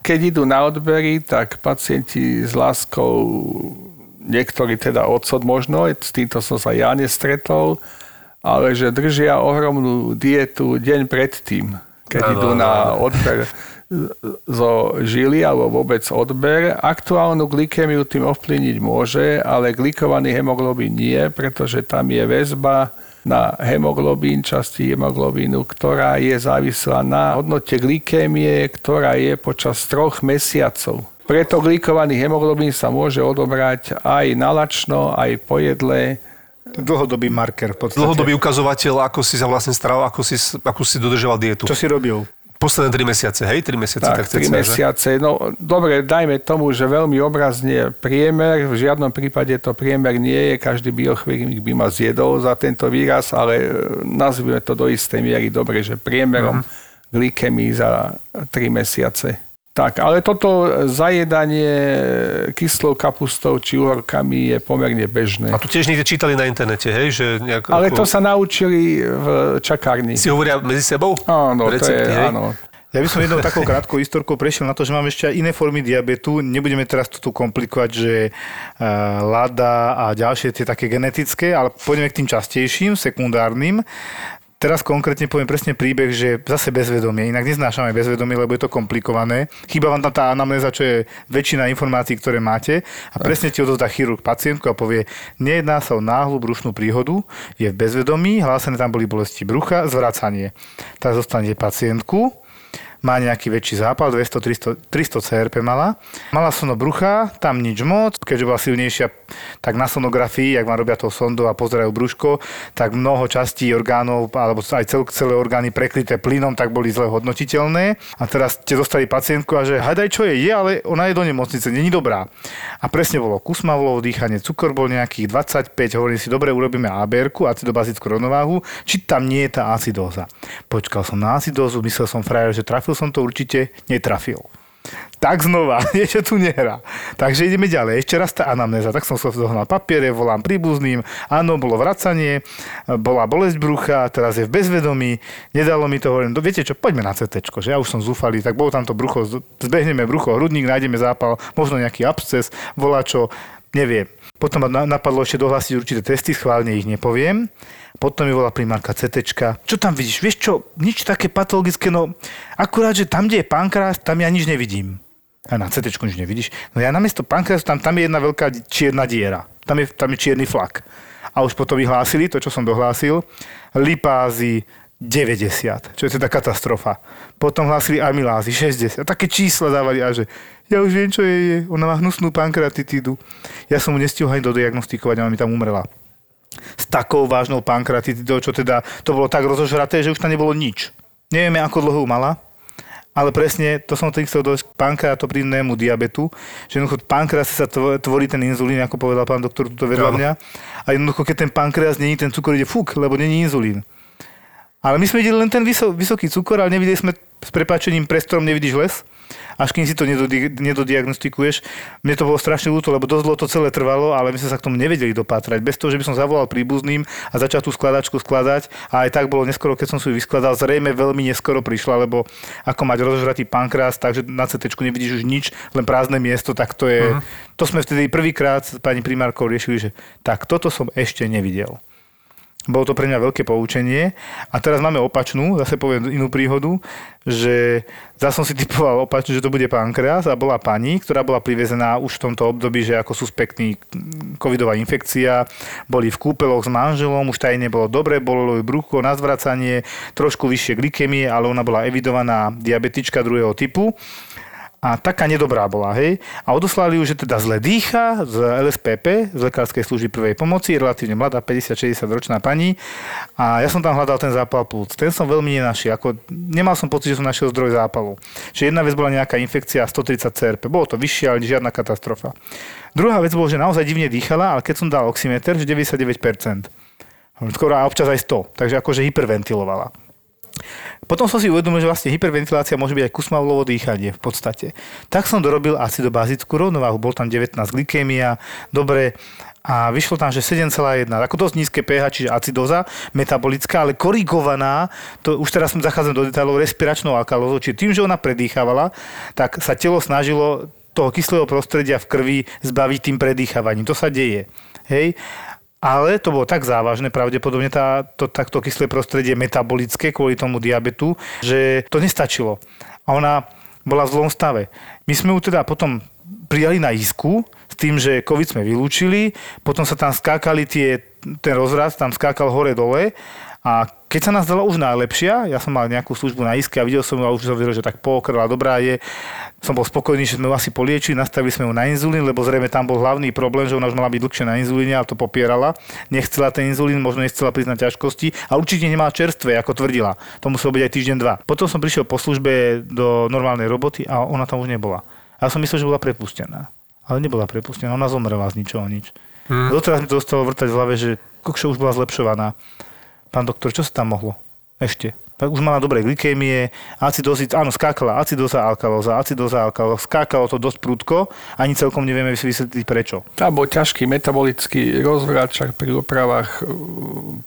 keď idú na odbery, tak pacienti s láskou, niektorí teda odsod možno, s týmto som sa ja nestretol, ale že držia ohromnú dietu deň predtým, keď ano, idú na odber zo žily alebo vôbec odber. Aktuálnu glykemiu tým ovplyvniť môže, ale glikovaný hemoglobín nie, pretože tam je väzba na hemoglobín, časti hemoglobínu, ktorá je závislá na hodnote glykémie, ktorá je počas troch mesiacov. Preto glykovaný hemoglobín sa môže odobrať aj nalačno, aj po jedle. Dlhodobý marker. V podstate. Dlhodobý ukazovateľ, ako si sa vlastne staral, ako si, ako si dodržoval dietu. Čo si robil? Posledné 3 mesiace, hej? 3 mesiace, tak, tak 3 mesiace. Že? No, dobre, dajme tomu, že veľmi obrazne priemer, v žiadnom prípade to priemer nie je, každý biochemik by ma zjedol za tento výraz, ale e, nazvime to do istej miery dobre, že priemerom uh-huh. glykemii za 3 mesiace. Tak, ale toto zajedanie kyslou kapustou či uhorkami je pomerne bežné. A to tiež niekde čítali na internete, hej? Že nejak, ale to sa naučili v čakárni. Si hovoria medzi sebou? Áno, Recepty, to je, hej? áno. Ja by som jednou takou krátkou historkou prešiel na to, že mám ešte aj iné formy diabetu. Nebudeme teraz to tu komplikovať, že uh, lada a ďalšie tie také genetické, ale pôjdeme k tým častejším, sekundárnym. Teraz konkrétne poviem presne príbeh, že zase bezvedomie. Inak neznášame bezvedomie, lebo je to komplikované. Chýba vám tam tá anamnéza, čo je väčšina informácií, ktoré máte. A presne ti odovzdá chirurg pacientku a povie, nejedná sa o náhlu brušnú príhodu, je v bezvedomí, hlásené tam boli bolesti brucha, zvracanie. Tak zostane pacientku, má nejaký väčší zápal, 200-300 CRP mala. Mala sono brucha, tam nič moc, keďže bola silnejšia, tak na sonografii, ak vám robia to sondou a pozerajú brúško, tak mnoho častí orgánov, alebo aj cel, celé orgány prekryté plynom, tak boli zle hodnotiteľné. A teraz ste dostali pacientku a že hádaj čo je, je, ale ona je do nemocnice, není dobrá. A presne bolo kusmavlo, dýchanie, cukor bol nejakých 25, hovorím si, dobre, urobíme ABR, acidobazickú rovnováhu, či tam nie je tá acidóza. Počkal som na acidózu, myslel som frajer, že trafil trafil som to určite, netrafil. Tak znova, *laughs* niečo tu nehrá. Takže ideme ďalej. Ešte raz tá anamnéza. Tak som sa zohnal papiere, volám príbuzným. Áno, bolo vracanie, bola bolesť brucha, teraz je v bezvedomí. Nedalo mi to, hovorím, no viete čo, poďme na CT, že ja už som zúfalý, tak bolo tam brucho, zbehneme brucho, hrudník, nájdeme zápal, možno nejaký absces, volá čo, neviem. Potom ma napadlo ešte dohlásiť určité testy, schválne ich nepoviem. Potom mi volá primárka CT. Čo tam vidíš? Vieš čo, nič také patologické, no akurát, že tam, kde je pankrás, tam ja nič nevidím. A na CT nič nevidíš. No ja namiesto pankrásu, tam, tam je jedna veľká čierna diera. Tam je, tam je čierny flak. A už potom vyhlásili to, čo som dohlásil. Lipázy 90, čo je teda katastrofa. Potom hlásili amylázy 60. A také čísla dávali a že ja už viem, čo je, je. Ona má hnusnú pankratitídu. Ja som mu nestihol ani dodiagnostikovať, ona mi tam umrela s takou vážnou pankratitidou, čo teda to bolo tak rozožraté, že už tam nebolo nič. Nevieme, ako dlho mala, ale presne to som tým chcel dojsť k pankreatoprinnému diabetu, že jednoducho v pankrase sa tvorí ten inzulín, ako povedal pán doktor tuto vedľa mňa. A jednoducho, keď ten pankreas není, ten cukor ide fuk, lebo není inzulín. Ale my sme videli len ten vysoký cukor, ale nevideli sme s prepáčením pre strom nevidíš les. Až kým si to nedodi- nedodiagnostikuješ. Mne to bolo strašne ľúto, lebo dosť dlho to celé trvalo, ale my sme sa k tomu nevedeli dopátrať. Bez toho, že by som zavolal príbuzným a začal tú skladačku skladať a aj tak bolo neskoro, keď som si ju vyskladal, zrejme veľmi neskoro prišla, lebo ako mať rozožratý pankrás, takže na CT nevidíš už nič, len prázdne miesto, tak to je... Uh-huh. To sme vtedy prvýkrát s pani primárkou riešili, že tak toto som ešte nevidel. Bolo to pre mňa veľké poučenie. A teraz máme opačnú, zase poviem inú príhodu, že zase som si typoval opačne, že to bude pankreas a bola pani, ktorá bola privezená už v tomto období, že ako suspektný covidová infekcia, boli v kúpeloch s manželom, už taj nebolo dobre, bolo ju brucho na zvracanie, trošku vyššie glykemie, ale ona bola evidovaná diabetička druhého typu a taká nedobrá bola, hej. A odoslali ju, že teda zle dýcha z LSPP, z Lekárskej služby prvej pomoci, relatívne mladá, 50-60 ročná pani. A ja som tam hľadal ten zápal plúc. Ten som veľmi nenašiel. Ako, nemal som pocit, že som našiel zdroj zápalu. Čiže jedna vec bola nejaká infekcia 130 CRP. Bolo to vyššie, ale žiadna katastrofa. Druhá vec bolo, že naozaj divne dýchala, ale keď som dal oximeter, že 99%. Skoro a občas aj 100. Takže akože hyperventilovala. Potom som si uvedomil, že vlastne hyperventilácia môže byť aj kusmavlovo dýchanie v podstate. Tak som dorobil acidobazickú rovnováhu. Bol tam 19 glykémia, dobre, a vyšlo tam, že 7,1, ako dosť nízke pH, čiže acidoza metabolická, ale korigovaná, to už teraz som zachádzam do detailov, respiračnou alkalózou, čiže tým, že ona predýchávala, tak sa telo snažilo toho kyslého prostredia v krvi zbaviť tým predýchavaním. To sa deje. Hej? Ale to bolo tak závažné, pravdepodobne tá, to takto kyslé prostredie metabolické kvôli tomu diabetu, že to nestačilo. A ona bola v zlom stave. My sme ju teda potom prijali na isku s tým, že COVID sme vylúčili, potom sa tam skákali tie, ten rozraz, tam skákal hore-dole a keď sa nás dala už najlepšia, ja som mal nejakú službu na iske a videl som ju a už som videl, že tak pokrvá dobrá je, som bol spokojný, že sme ju asi poliečili, nastavili sme ju na inzulín, lebo zrejme tam bol hlavný problém, že ona už mala byť dlhšie na inzulíne, ale to popierala. Nechcela ten inzulín, možno nechcela priznať ťažkosti a určite nemá čerstvé, ako tvrdila. To muselo byť aj týždeň, dva. Potom som prišiel po službe do normálnej roboty a ona tam už nebola. A ja som myslel, že bola prepustená. Ale nebola prepustená, ona zomrela z ničoho nič. Hmm. Doteraz mi to zostalo vrtať v hlave, že kokšo už bola zlepšovaná. Pán doktor, čo sa tam mohlo? Ešte. Tak už mala dobré glykémie, acidozy, áno, skákala acidoza, alkalóza, acidoza, alkalóza, skákalo to dosť prúdko, ani celkom nevieme si vysvetliť prečo. Bol ťažký metabolický rozvrat, však pri opravách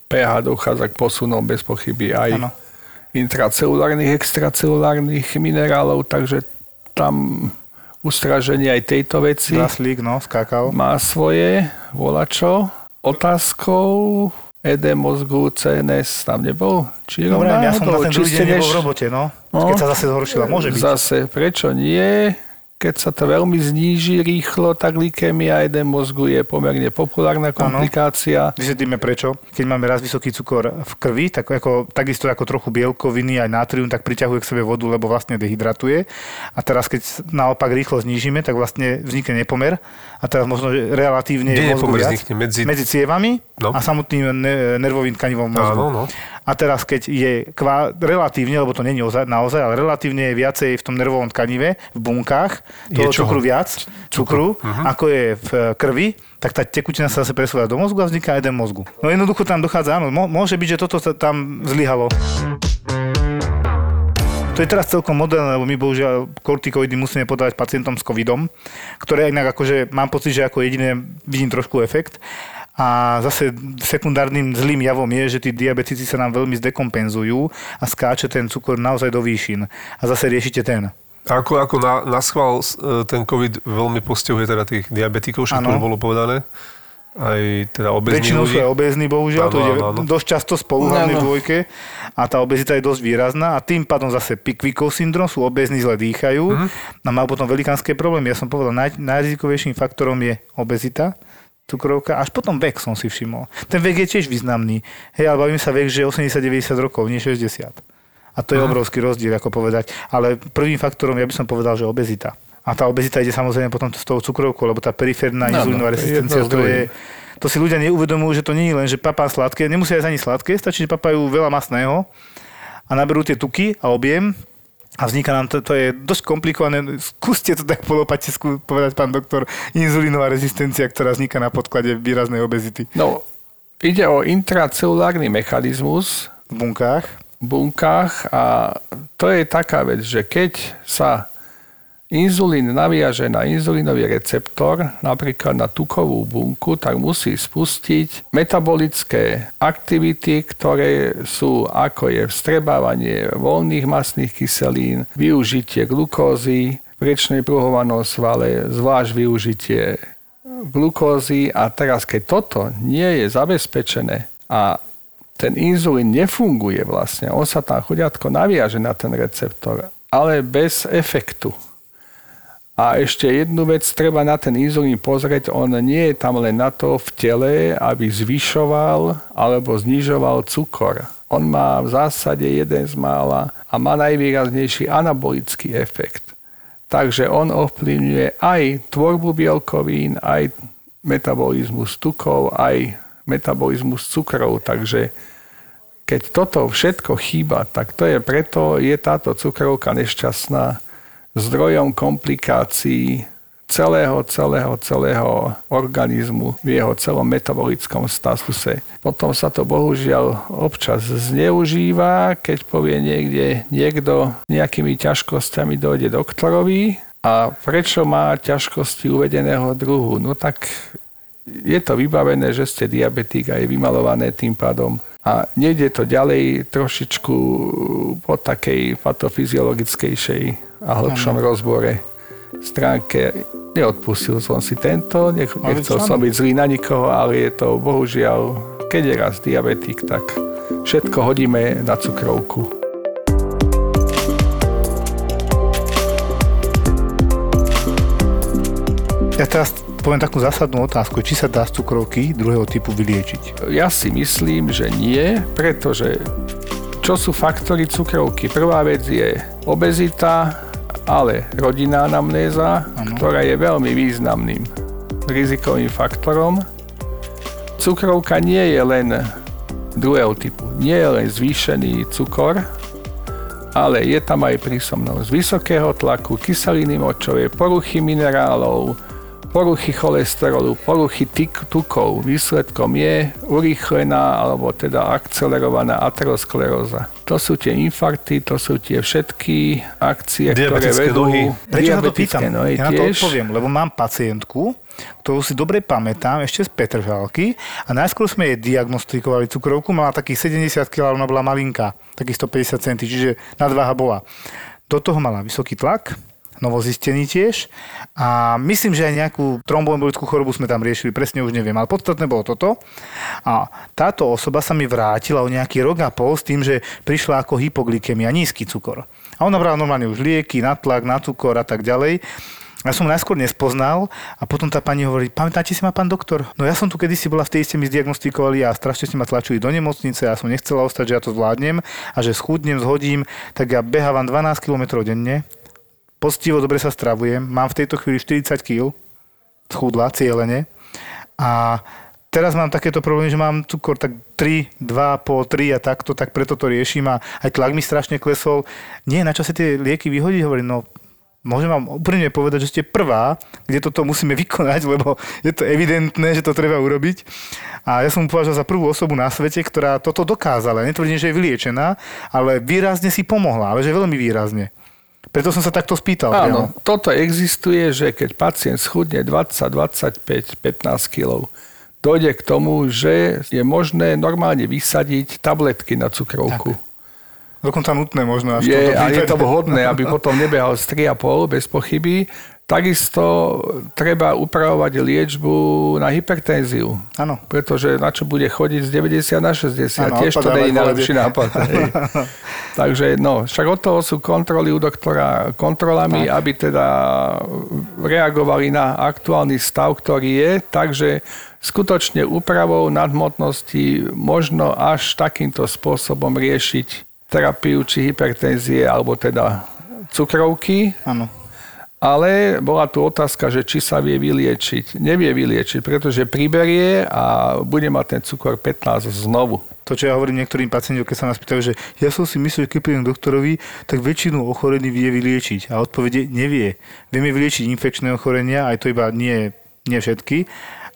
pH dochádza k posunom bez pochyby aj ano. intracelulárnych, extracelulárnych minerálov, takže tam ustraženie aj tejto veci Zaslík, no, skákal. má svoje volačo. Otázkou ED mozgu, CNS tam nebol? Či Dobre, ja som na ten druhý deň nebol v robote, no. no. Keď sa zase zhoršila, môže byť. Zase, prečo nie? Keď sa to veľmi zníži rýchlo, tak glykemia jeden mozgu je pomerne populárna komplikácia. Ano. Vysvetlíme prečo. Keď máme raz vysoký cukor v krvi, tak ako, takisto ako trochu bielkoviny, aj natrium, tak priťahuje k sebe vodu, lebo vlastne dehydratuje. A teraz, keď naopak rýchlo znížime, tak vlastne vznikne nepomer. A teraz možno že relatívne Kde mozgu viac. Medzi... medzi cievami no. a samotným nervovým tkanivom mozgu. Áno, no. A teraz, keď je kvá, relatívne, lebo to není naozaj, ale relatívne je viacej v tom nervovom tkanive, v bunkách, toho je cukru viac, cukru, uh-huh. ako je v krvi, tak tá tekutina sa zase presúva do mozgu a vzniká jeden mozgu. No jednoducho tam dochádza, áno, môže byť, že toto sa tam zlyhalo. To je teraz celkom moderné, lebo my bohužiaľ kortikoidy musíme podávať pacientom s covidom, ktoré inak akože mám pocit, že ako jediné vidím trošku efekt. A zase sekundárnym zlým javom je, že tí diabetici sa nám veľmi zdekompenzujú a skáče ten cukor naozaj do výšin. A zase riešite ten. Ako, ako na, na schvál e, ten COVID veľmi postihuje teda tých diabetikov, všetko bolo povedané? Aj teda obezní Väčšinou sú aj obezní, bohužiaľ, ano, to ide ano, ano. dosť často spolu, hlavne v dvojke. A tá obezita je dosť výrazná a tým pádom zase Pickwickov syndrom, sú obezní, zle dýchajú mm-hmm. a majú potom velikánske problémy. Ja som povedal, naj, najrizikovejším faktorom je obezita, cukrovka, až potom vek som si všimol. Ten vek je tiež významný. Hej, ale bavím sa vek, že 80-90 rokov, nie 60. A to je Aha. obrovský rozdiel, ako povedať. Ale prvým faktorom, ja by som povedal, že obezita. A tá obezita ide samozrejme potom s tou cukrovkou, lebo tá periférna no, inzulínová no, rezistencia, to, je, to si ľudia neuvedomujú, že to nie je len, že papá sladké, nemusia jesť ani sladké, stačí, že papajú veľa masného a naberú tie tuky a objem a vzniká nám to, to je dosť komplikované. Skúste to tak polopate povedať, pán doktor, inzulínová rezistencia, ktorá vzniká na podklade výraznej obezity. No, ide o intracelulárny mechanizmus. V bunkách. bunkách a to je taká vec, že keď sa inzulín naviaže na inzulínový receptor, napríklad na tukovú bunku, tak musí spustiť metabolické aktivity, ktoré sú ako je vstrebávanie voľných masných kyselín, využitie glukózy, priečnej pruhovanom svale, zvlášť využitie glukózy a teraz keď toto nie je zabezpečené a ten inzulín nefunguje vlastne, on sa tam chudiatko naviaže na ten receptor, ale bez efektu. A ešte jednu vec treba na ten inzulín pozrieť, on nie je tam len na to v tele, aby zvyšoval alebo znižoval cukor. On má v zásade jeden z mála a má najvýraznejší anabolický efekt. Takže on ovplyvňuje aj tvorbu bielkovín, aj metabolizmus tukov, aj metabolizmus cukrov. Takže keď toto všetko chýba, tak to je preto, je táto cukrovka nešťastná zdrojom komplikácií celého, celého, celého organizmu v jeho celom metabolickom statuse. Potom sa to bohužiaľ občas zneužíva, keď povie niekde niekto nejakými ťažkosťami dojde doktorovi a prečo má ťažkosti uvedeného druhu. No tak je to vybavené, že ste diabetik a je vymalované tým pádom a nejde to ďalej trošičku po takej patofyziologickejšej a hĺbšom rozbore stránke. Neodpustil som si tento, nech, nechcel som byť zlý na nikoho, ale je to bohužiaľ, keď je raz diabetik, tak všetko hodíme na cukrovku. Ja teraz poviem takú zásadnú otázku, či sa dá z cukrovky druhého typu vyliečiť. Ja si myslím, že nie, pretože čo sú faktory cukrovky? Prvá vec je obezita, ale rodinná anamnéza, ano. ktorá je veľmi významným rizikovým faktorom. Cukrovka nie je len druhého typu. Nie je len zvýšený cukor, ale je tam aj prísomnosť vysokého tlaku, kyseliny močovej, poruchy minerálov, poruchy cholesterolu, poruchy tukov. Výsledkom je urýchlená alebo teda akcelerovaná ateroskleróza. To sú tie infarkty, to sú tie všetky akcie, ktoré vedú... Nohy. Prečo sa to pýtam? Nohy ja tiež. na to odpoviem, lebo mám pacientku, ktorú si dobre pamätám, ešte z Petržalky a najskôr sme jej diagnostikovali cukrovku, mala takých 70 kg, ona bola malinká, takých 150 cm, čiže nadváha bola. Do toho mala vysoký tlak, novozistený tiež. A myslím, že aj nejakú tromboembolickú chorobu sme tam riešili, presne už neviem, ale podstatné bolo toto. A táto osoba sa mi vrátila o nejaký rok a pol s tým, že prišla ako hypoglykemia, nízky cukor. A ona brala normálne už lieky na tlak, na cukor a tak ďalej. Ja som najskôr nespoznal a potom tá pani hovorí, pamätáte si ma, pán doktor? No ja som tu kedysi bola, v tej ste mi zdiagnostikovali a strašne ste ma tlačili do nemocnice a som nechcela ostať, že ja to zvládnem a že schudnem, zhodím, tak ja behávam 12 km denne Postivo dobre sa stravujem, mám v tejto chvíli 40 kg, schudla cieľene a teraz mám takéto problémy, že mám cukor tak 3, 2, po 3 a takto, tak preto to riešim a aj tlak mi strašne klesol. Nie, na čo sa tie lieky vyhodiť? Hovorím, no môžem vám úprimne povedať, že ste prvá, kde toto musíme *laughs* vykonať, lebo je to evidentné, že to treba urobiť. A ja som považoval za prvú osobu na svete, ktorá toto dokázala. Netvrdím, že je vyliečená, ale výrazne si pomohla, ale že veľmi výrazne. Preto som sa takto spýtal. Áno, priamo. toto existuje, že keď pacient schudne 20, 25, 15 kg, dojde k tomu, že je možné normálne vysadiť tabletky na cukrovku. Tak. Dokonca nutné možno. Až je, a je to vhodné, aby potom nebehal z 3,5 bez pochyby, Takisto treba upravovať liečbu na hypertenziu. Áno. Pretože na čo bude chodiť z 90 na 60, ano, tiež to nie je najlepší nápad. *laughs* Takže no, však od toho sú kontroly u doktora kontrolami, tak. aby teda reagovali na aktuálny stav, ktorý je. Takže skutočne úpravou nadmotnosti možno až takýmto spôsobom riešiť terapiu či hypertenzie, alebo teda cukrovky. Áno ale bola tu otázka, že či sa vie vyliečiť. Nevie vyliečiť, pretože priberie a bude mať ten cukor 15 znovu. To, čo ja hovorím niektorým pacientom, keď sa nás pýtajú, že ja som si myslel, keď prídem doktorovi, tak väčšinu ochorení vie vyliečiť. A odpovede nevie. Vieme vyliečiť infekčné ochorenia, aj to iba nie, nie všetky.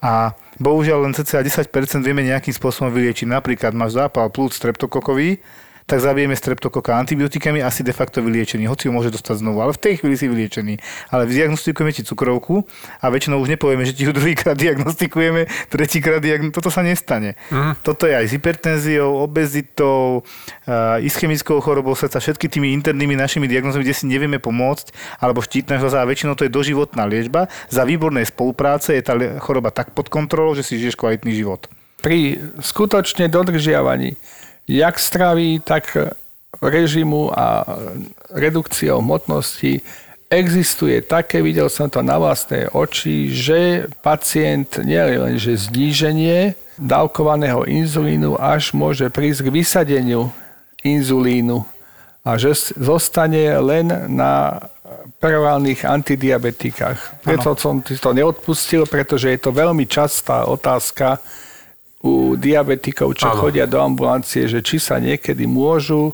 A bohužiaľ len cca 10% vieme nejakým spôsobom vyliečiť. Napríklad máš zápal plúc streptokokový, tak zabijeme streptokoka antibiotikami, asi de facto vyliečený, hoci ho môže dostať znovu, ale v tej chvíli si vyliečený. Ale diagnostikujeme ti cukrovku a väčšinou už nepovieme, že ti ju *laughs* druhýkrát diagnostikujeme, tretíkrát diagnostikujeme, toto sa nestane. Mm. Toto je aj s hypertenziou, obezitou, ischemickou chorobou srdca, všetky tými internými našimi diagnózami, kde si nevieme pomôcť, alebo štítna žľaza a väčšinou to je doživotná liečba. Za výbornej spolupráce je tá choroba tak pod kontrolou, že si žiješ kvalitný život. Pri skutočne dodržiavaní jak stravy, tak režimu a redukciou hmotnosti existuje také, videl som to na vlastné oči, že pacient nie len, že zníženie dávkovaného inzulínu až môže prísť k vysadeniu inzulínu a že zostane len na perorálnych antidiabetikách. Preto som to neodpustil, pretože je to veľmi častá otázka u diabetikov, čo ano. chodia do ambulancie, že či sa niekedy môžu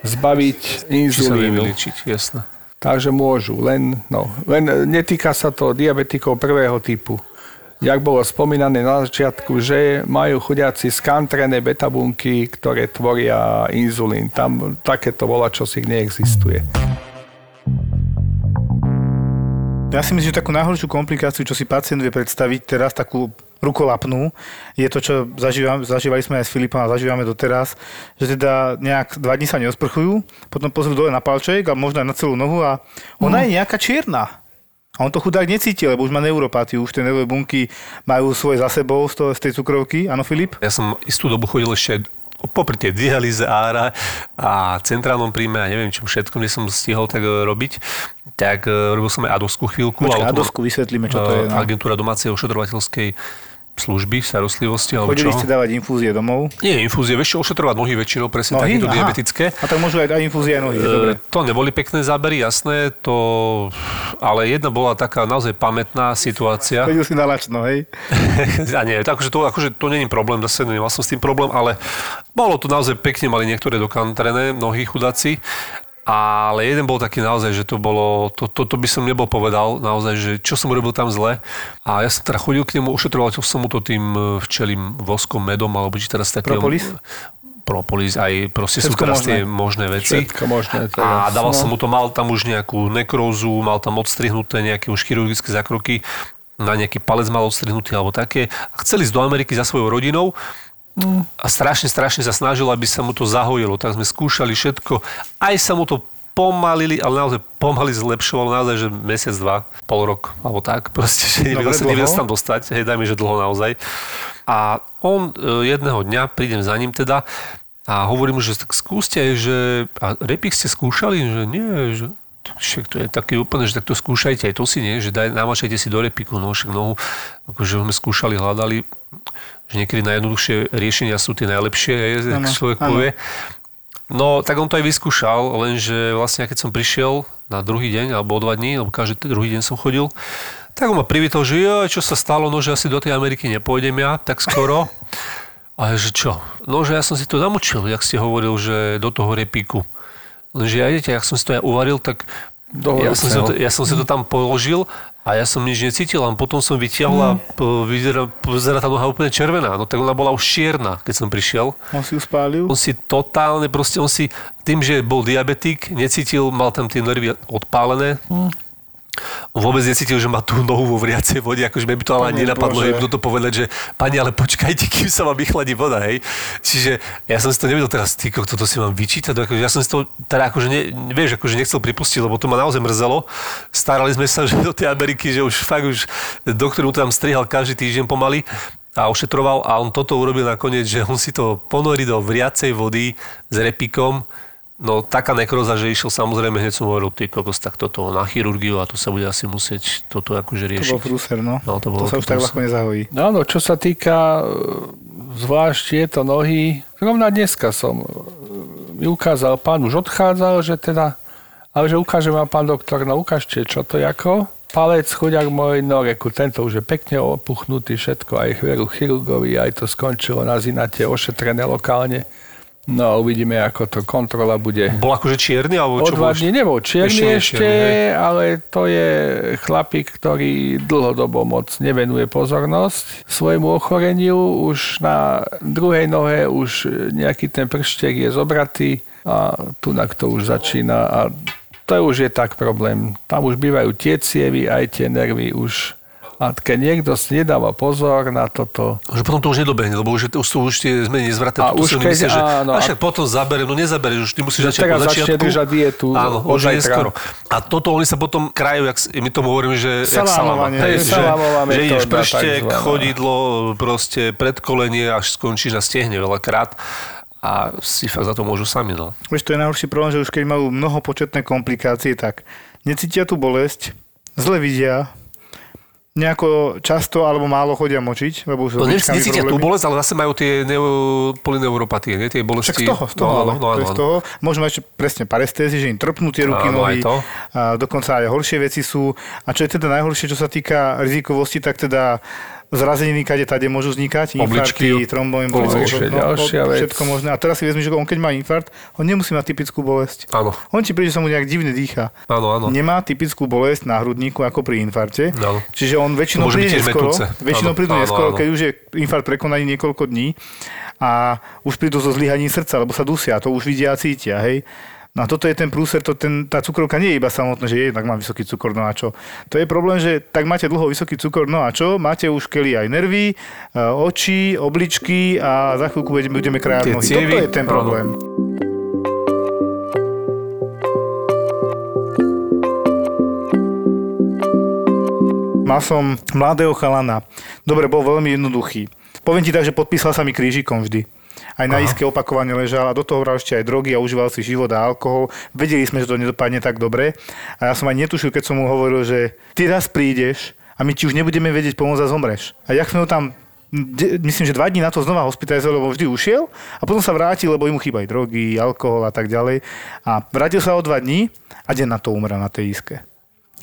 zbaviť inzulínu. Či sa jasné. Takže môžu, len, no, len netýka sa to diabetikov prvého typu. Jak bolo spomínané na začiatku, že majú chudiaci skantrené betabunky, ktoré tvoria inzulín. Tam takéto volá, čo si neexistuje. Ja si myslím, že takú najhoršiu komplikáciu, čo si pacient vie predstaviť teraz, takú rukolapnú, je to, čo zažívam, zažívali sme aj s Filipom a zažívame doteraz, že teda nejak dva dní sa neosprchujú, potom pozrú dole na palček a možno aj na celú nohu a ona mm. je nejaká čierna. A on to chudák necíti, lebo už má neuropatiu, už tie nervové bunky majú svoje za sebou z, toho, z tej cukrovky. Áno, Filip? Ja som istú dobu chodil ešte popri tej dialýze ára a centrálnom príjme a neviem čom všetkom, kde som stihol tak e, robiť, tak e, robil som aj adosku chvíľku. Počkaj, adosku vysvetlíme, čo to je. No. Agentúra domácej ošetrovateľskej služby starostlivosti. Alebo Chodili čo? ste dávať infúzie domov? Nie, infúzie, vieš čo, ošetrovať nohy väčšinou, presne nohy? takéto diabetické. A tak môžu aj, aj infúzie nohy, dobre. To neboli pekné zábery, jasné, to, ale jedna bola taká naozaj pamätná situácia. Chodil si na lačno, hej? *laughs* a nie, akože to, akože to není problém, zase nemal som s tým problém, ale bolo to naozaj pekne, mali niektoré dokantrené nohy chudáci ale jeden bol taký naozaj, že to bolo, to, to, to by som nebol povedal naozaj, že čo som urobil tam zle. A ja som teda chodil k nemu, ušetroval som mu to tým e, včelým voskom, medom, alebo či teraz taký... Propolis? propolis, aj proste Všetko sú teraz možné. tie možné veci. Všetko možné. Teraz. A dával som mu to, mal tam už nejakú nekrózu, mal tam odstrihnuté nejaké už chirurgické zákroky, na nejaký palec mal odstrihnutý alebo také. A chceli ísť do Ameriky za svojou rodinou, a strašne, strašne sa snažil, aby sa mu to zahojilo. Tak sme skúšali všetko. Aj sa mu to pomalili, ale naozaj pomaly zlepšovalo, naozaj, že mesiac, dva, pol rok, alebo tak. Proste, že nevedel sa, nevedel sa tam dostať. Hej, dajme, že dlho naozaj. A on e, jedného dňa, prídem za ním teda, a hovorím mu, že tak skúste že... A repik ste skúšali? Že nie, že však to je také úplne, že tak to skúšajte, aj to si nie, že daj, namačajte si do repiku, no však nohu, akože sme skúšali, hľadali, že niekedy najjednoduchšie riešenia sú tie najlepšie, jak ano, človek ano. povie. No, tak on to aj vyskúšal, lenže vlastne keď som prišiel na druhý deň, alebo o dva dní, alebo každý druhý deň som chodil, tak on ma privítol, že jo, čo sa stalo, no že asi do tej Ameriky nepôjdem ja tak skoro. A že čo? No, že ja som si to namočil, jak ste hovoril, že do toho repíku. Lenže ja, viete, jak som si to ja uvaril, tak ja som, si to, ja som si to tam položil a ja som nič necítil, a potom som vytiahol a mm. vyzerá, vyzerá tá noha úplne červená. No tak ona bola už čierna, keď som prišiel. On si ju spálil? On si totálne, proste on si, tým, že bol diabetik, necítil, mal tam tie nervy odpálené. Mm vôbec necítil, že má tú nohu vo vriacej vode, akože by to ale ani nenapadlo, že to povedať, že pani, ale počkajte, kým sa vám vychladí voda, hej. Čiže ja som si to nevedel teraz, ty, toto si mám vyčítať, akože ja som si to teda akože, ne, vieš, akože nechcel pripustiť, lebo to ma naozaj mrzelo. Starali sme sa, *laughs* že do tej Ameriky, že už fakt už doktor mu tam strihal každý týždeň pomaly a ošetroval a on toto urobil nakoniec, že on si to ponorí do vriacej vody s repikom, No taká nekroza, že išiel samozrejme, hneď som hovoril, ty kokos, tak toto na chirurgiu a to sa bude asi musieť toto akože riešiť. To bol prúser, no. no to, bolo to sa už tak ľahko nezahojí. No áno, čo sa týka e, zvlášť tieto nohy, rovna dneska som e, mi ukázal, pán už odchádzal, že teda, ale že ukáže vám pán doktor, no ukážte, čo to je ako. Palec chuďak môj, no reku, tento už je pekne opuchnutý, všetko, aj chveru chirurgovi, aj to skončilo na zinate, ošetrené lokálne No a uvidíme, ako to kontrola bude. Bol akože čierny, alebo O čo dva bol? dní nebol čierny Ešte ešte, čierny, ale to je chlapík, ktorý dlhodobo moc nevenuje pozornosť svojmu ochoreniu. Už na druhej nohe už nejaký ten prštek je zobratý a tunak to už začína a to už je tak problém. Tam už bývajú tie cievy, aj tie nervy už a keď niekto si nedáva pozor na toto, Že potom to už nedobehne, lebo už, už sú už tie zmeny nezvratné. A už keď- myslia, že áno, a a- však potom zaberiem, no nezabereš, už ty musíš Že začať teraz po začne začiatku. držať dietu Áno, od už neskoro. A toto oni sa potom krajú, jak, my tomu hovoríme, že jak salama. Hej, že, že ideš prštek, chodidlo, proste predkolenie, až skončíš na stehne veľakrát a si fakt za to môžu sami. No. Vieš, to je najhorší problém, že už keď majú mnoho početné komplikácie, tak necítia tú bolesť, zle vidia, nejako často alebo málo chodia močiť, lebo už No, necítia tú bolesť, ale zase majú tie neo, polineuropatie, nie? tie bolesti. Však z toho, z toho, no, ale no, no, no, z no. toho. Môžeme ešte presne parestézy, že im trpnú tie ruky, Áno, nohy. to. A dokonca aj horšie veci sú. A čo je teda najhoršie, čo sa týka rizikovosti, tak teda zrazeniny, kade tade môžu vznikať, Obličky, infarkty, tromboembolické, ďalšia vec. všetko možné. A teraz si vezmi, že on keď má infarkt, on nemusí mať typickú bolesť. Áno, On ti príde, že sa mu nejak divne dýcha. áno, áno. Nemá typickú bolesť na hrudníku ako pri infarte. Áno. Čiže on väčšinou príde neskoro, väčšinou prídu neskoro, keď už je infarkt prekonaný niekoľko dní a už prídu so zlyhaním srdca, lebo sa dusia, to už vidia a cítia, hej. No a toto je ten prúser, to ten, tá cukrovka nie je iba samotné, že je, tak mám vysoký cukor, no a čo. To je problém, že tak máte dlho vysoký cukor, no a čo? Máte už keli aj nervy, e, oči, obličky a za chvíľku budeme, krajať nohy. cievy, Toto je ten áno. problém. Mal som mladého chalana. Dobre, bol veľmi jednoduchý. Poviem ti tak, že podpísal sa mi krížikom vždy. Aj na iske opakovane ležal a do toho hral ešte aj drogy a užíval si život a alkohol. Vedeli sme, že to nedopadne tak dobre. A ja som aj netušil, keď som mu hovoril, že ty raz prídeš a my ti už nebudeme vedieť pomôcť a zomreš. A jak sme ho tam myslím, že dva dní na to znova hospitalizovali, lebo vždy ušiel a potom sa vrátil, lebo mu chýbajú drogy, alkohol a tak ďalej. A vrátil sa o dva dní a deň na to umrel na tej iske.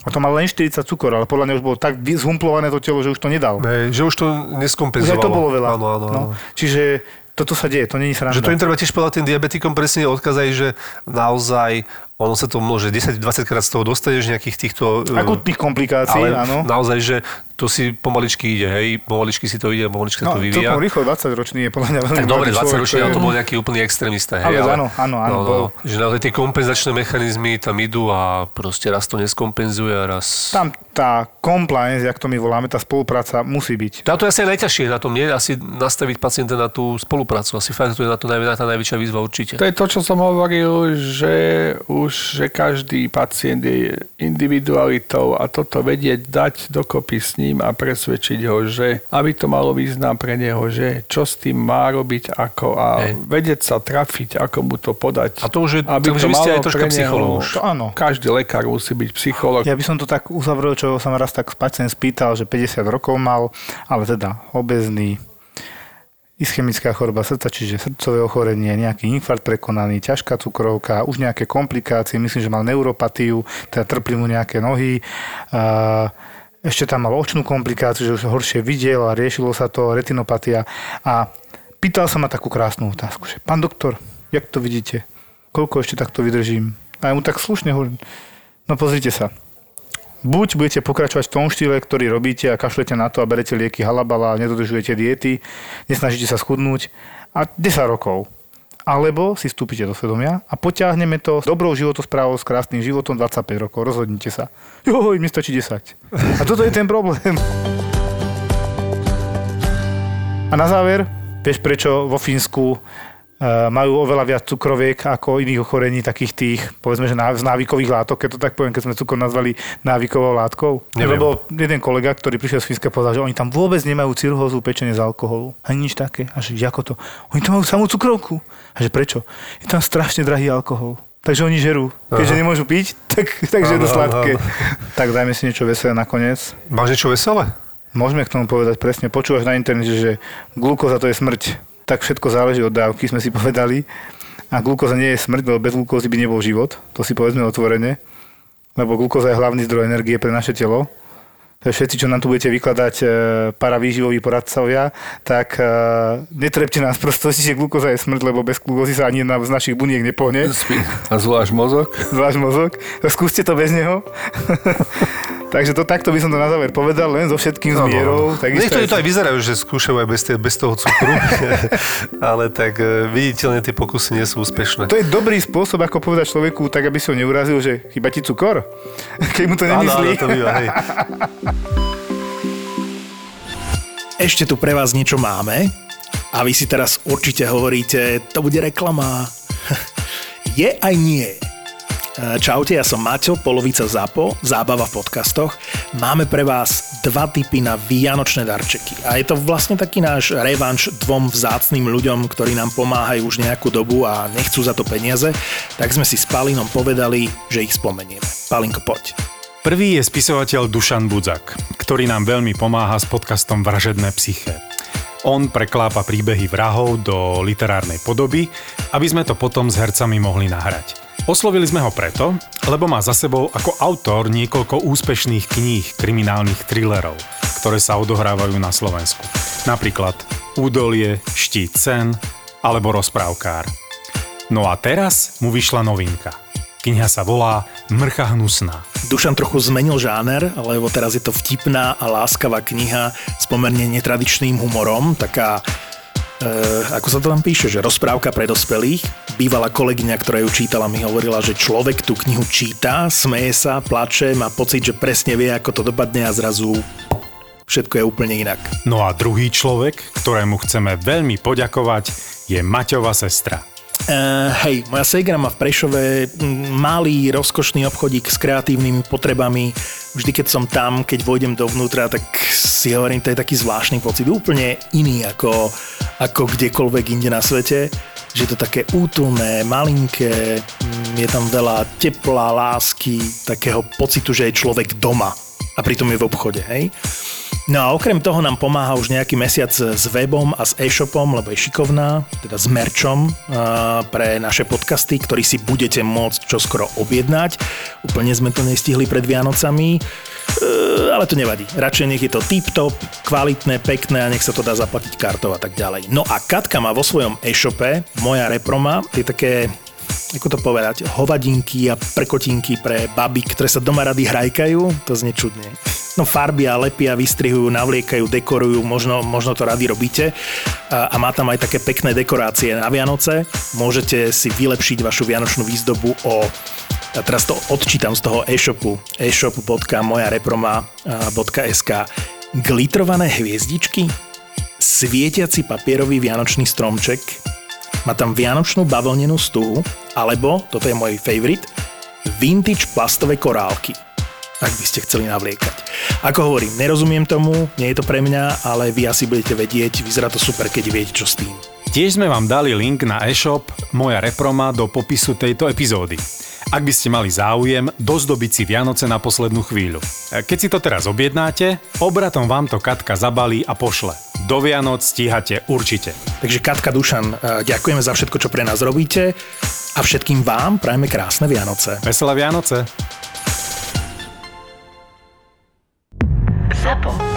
A to mal len 40 cukor, ale podľa mňa už bolo tak zhumplované to telo, že už to nedal. Hej, že už to Už neskompenzovalo. aj to bolo veľa. Áno, áno, no. áno. Čiže toto sa deje, to není sranda. Že to im treba tiež povedať tým diabetikom presne odkázať, že naozaj ono sa to môže 10-20 krát z toho dostaneš nejakých týchto... Akutných komplikácií, ale áno. naozaj, že to si pomaličky ide, hej, pomaličky si to ide, pomaličky sa No, to vyvíja. celkom rýchlo, 20-ročný je podľa mňa veľmi Tak dobre, mladý 20 človek, ročný, je- to bol nejaký úplný extrémista. Hej, Ale áno, áno, áno, no, no. Že naozaj tie kompenzačné mechanizmy tam idú a proste raz to neskompenzuje a raz... Tam tá compliance, jak to my voláme, tá spolupráca musí byť. Táto je asi aj najťažšie na tom, nie? Asi nastaviť pacienta na tú spoluprácu. Asi fakt to je na to najvi- tá najväčšia výzva určite. To je to, čo som hovoril, že už že každý pacient je individualitou a toto vedieť dať dokopy s ním a presvedčiť ho, že aby to malo význam pre neho, že čo s tým má robiť, ako a Hej. vedieť sa trafiť, ako mu to podať. A to už je, aby to ste malo aj troška neho- psychológ už. To áno. Každý lekár musí byť psychológ. Ja by som to tak uzavrel, čo sa ma raz tak pacient spýtal, že 50 rokov mal, ale teda obezný, ischemická choroba srdca, čiže srdcové ochorenie, nejaký infarkt prekonaný, ťažká cukrovka, už nejaké komplikácie, myslím, že mal neuropatiu, teda trpli mu nejaké nohy. A ešte tam mal očnú komplikáciu, že už horšie videl a riešilo sa to, retinopatia. A pýtal sa ma takú krásnu otázku, že pán doktor, jak to vidíte? Koľko ešte takto vydržím? A ja mu tak slušne hovorím, no pozrite sa, buď budete pokračovať v tom štýle, ktorý robíte a kašlete na to a berete lieky halabala nedodržujete diety, nesnažíte sa schudnúť a 10 rokov. Alebo si vstúpite do svedomia a potiahneme to s dobrou životosprávou, s krásnym životom 25 rokov. Rozhodnite sa. Joj, mi stačí 10. A toto je ten problém. A na záver, vieš prečo vo Fínsku majú oveľa viac cukroviek ako iných ochorení, takých tých, povedzme, že z návykových látok, keď to tak poviem, keď sme cukor nazvali návykovou látkou. Neviem. Lebo jeden kolega, ktorý prišiel z Fínska, povedal, že oni tam vôbec nemajú cirhózu pečenie z alkoholu. Ani nič také. A že ako to? Oni tam majú samú cukrovku. A že prečo? Je tam strašne drahý alkohol. Takže oni žerú. Keďže Aha. nemôžu piť, *laughs* tak, takže je to sladké. Tak dajme si niečo veselé nakoniec. Máš niečo veselé? Môžeme k tomu povedať presne. Počúvaš na internete, že glukóza to je smrť. Tak všetko záleží od dávky, sme si povedali. A glukóza nie je smrť, lebo bez glukózy by nebol život. To si povedzme otvorene. Lebo glukóza je hlavný zdroj energie pre naše telo. všetci, čo nám tu budete vykladať e, paravýživoví poradcovia, tak e, netrepte nás prosto, že glukóza je smrť, lebo bez glukózy sa ani jedna z našich buniek nepohne. A zvlášť mozog? Zvlášť mozog. Skúste to bez neho. *laughs* Takže to takto by som to na záver povedal, len so všetkým no, zmierou. Niektorí to aj vyzerajú, že skúšajú aj bez, bez toho cukru, *laughs* ale tak e, viditeľne tie pokusy nie sú úspešné. To je dobrý spôsob, ako povedať človeku, tak aby som neurazil, že chyba ti cukor, *laughs* keď mu to nemyslí. Áno, áno, to býva, hej. *laughs* Ešte tu pre vás niečo máme a vy si teraz určite hovoríte, to bude reklama. je aj nie. Čaute, ja som Maťo, polovica ZAPO, zábava v podcastoch. Máme pre vás dva typy na vianočné darčeky. A je to vlastne taký náš revanš dvom vzácným ľuďom, ktorí nám pomáhajú už nejakú dobu a nechcú za to peniaze. Tak sme si s Palinom povedali, že ich spomenieme. Palinko, poď. Prvý je spisovateľ Dušan Budzak, ktorý nám veľmi pomáha s podcastom Vražedné psyché. On preklápa príbehy vrahov do literárnej podoby, aby sme to potom s hercami mohli nahrať. Oslovili sme ho preto, lebo má za sebou ako autor niekoľko úspešných kníh kriminálnych thrillerov, ktoré sa odohrávajú na Slovensku. Napríklad Údolie, Štít cen alebo Rozprávkár. No a teraz mu vyšla novinka. Kniha sa volá Mrcha hnusná. Dušan trochu zmenil žáner, lebo teraz je to vtipná a láskavá kniha s pomerne netradičným humorom, taká e, ako sa to tam píše, že rozprávka pre dospelých. Bývalá kolegyňa, ktorá ju čítala, mi hovorila, že človek tú knihu číta, smeje sa, plače, má pocit, že presne vie, ako to dopadne a zrazu všetko je úplne inak. No a druhý človek, ktorému chceme veľmi poďakovať, je Maťova sestra. Uh, hej, moja segra má v Prešove malý, rozkošný obchodík s kreatívnymi potrebami. Vždy, keď som tam, keď vojdem dovnútra, tak si hovorím, to je taký zvláštny pocit, úplne iný ako, ako kdekoľvek inde na svete že to také útulné, malinké, je tam veľa tepla, lásky, takého pocitu, že je človek doma a pritom je v obchode, hej. No a okrem toho nám pomáha už nejaký mesiac s webom a s e-shopom, lebo je šikovná, teda s merčom pre naše podcasty, ktorý si budete môcť čoskoro objednať. Úplne sme to nestihli pred Vianocami, e, ale to nevadí. Radšej nech je to tip-top, kvalitné, pekné a nech sa to dá zaplatiť kartou a tak ďalej. No a Katka má vo svojom e-shope, moja reproma, je také ako to povedať, hovadinky a prekotinky pre baby, ktoré sa doma rady hrajkajú, to znie čudne. No farbia, lepia, vystrihujú, navliekajú, dekorujú, možno, možno to rady robíte. A, a má tam aj také pekné dekorácie na Vianoce. Môžete si vylepšiť vašu vianočnú výzdobu o a teraz to odčítam z toho e-shopu e-shop.mojareproma.sk Glitrované hviezdičky, svietiaci papierový vianočný stromček, má tam vianočnú bavlnenú stúhu, alebo, toto je môj favorite, vintage plastové korálky ak by ste chceli navliekať. Ako hovorím, nerozumiem tomu, nie je to pre mňa, ale vy asi budete vedieť, vyzerá to super, keď viete, čo s tým. Tiež sme vám dali link na e-shop Moja Reproma do popisu tejto epizódy. Ak by ste mali záujem dozdobiť si Vianoce na poslednú chvíľu. Keď si to teraz objednáte, obratom vám to Katka zabalí a pošle. Do Vianoc stíhate určite. Takže Katka Dušan, e, ďakujeme za všetko, čo pre nás robíte a všetkým vám prajeme krásne Vianoce. Veselé Vianoce. Zapo.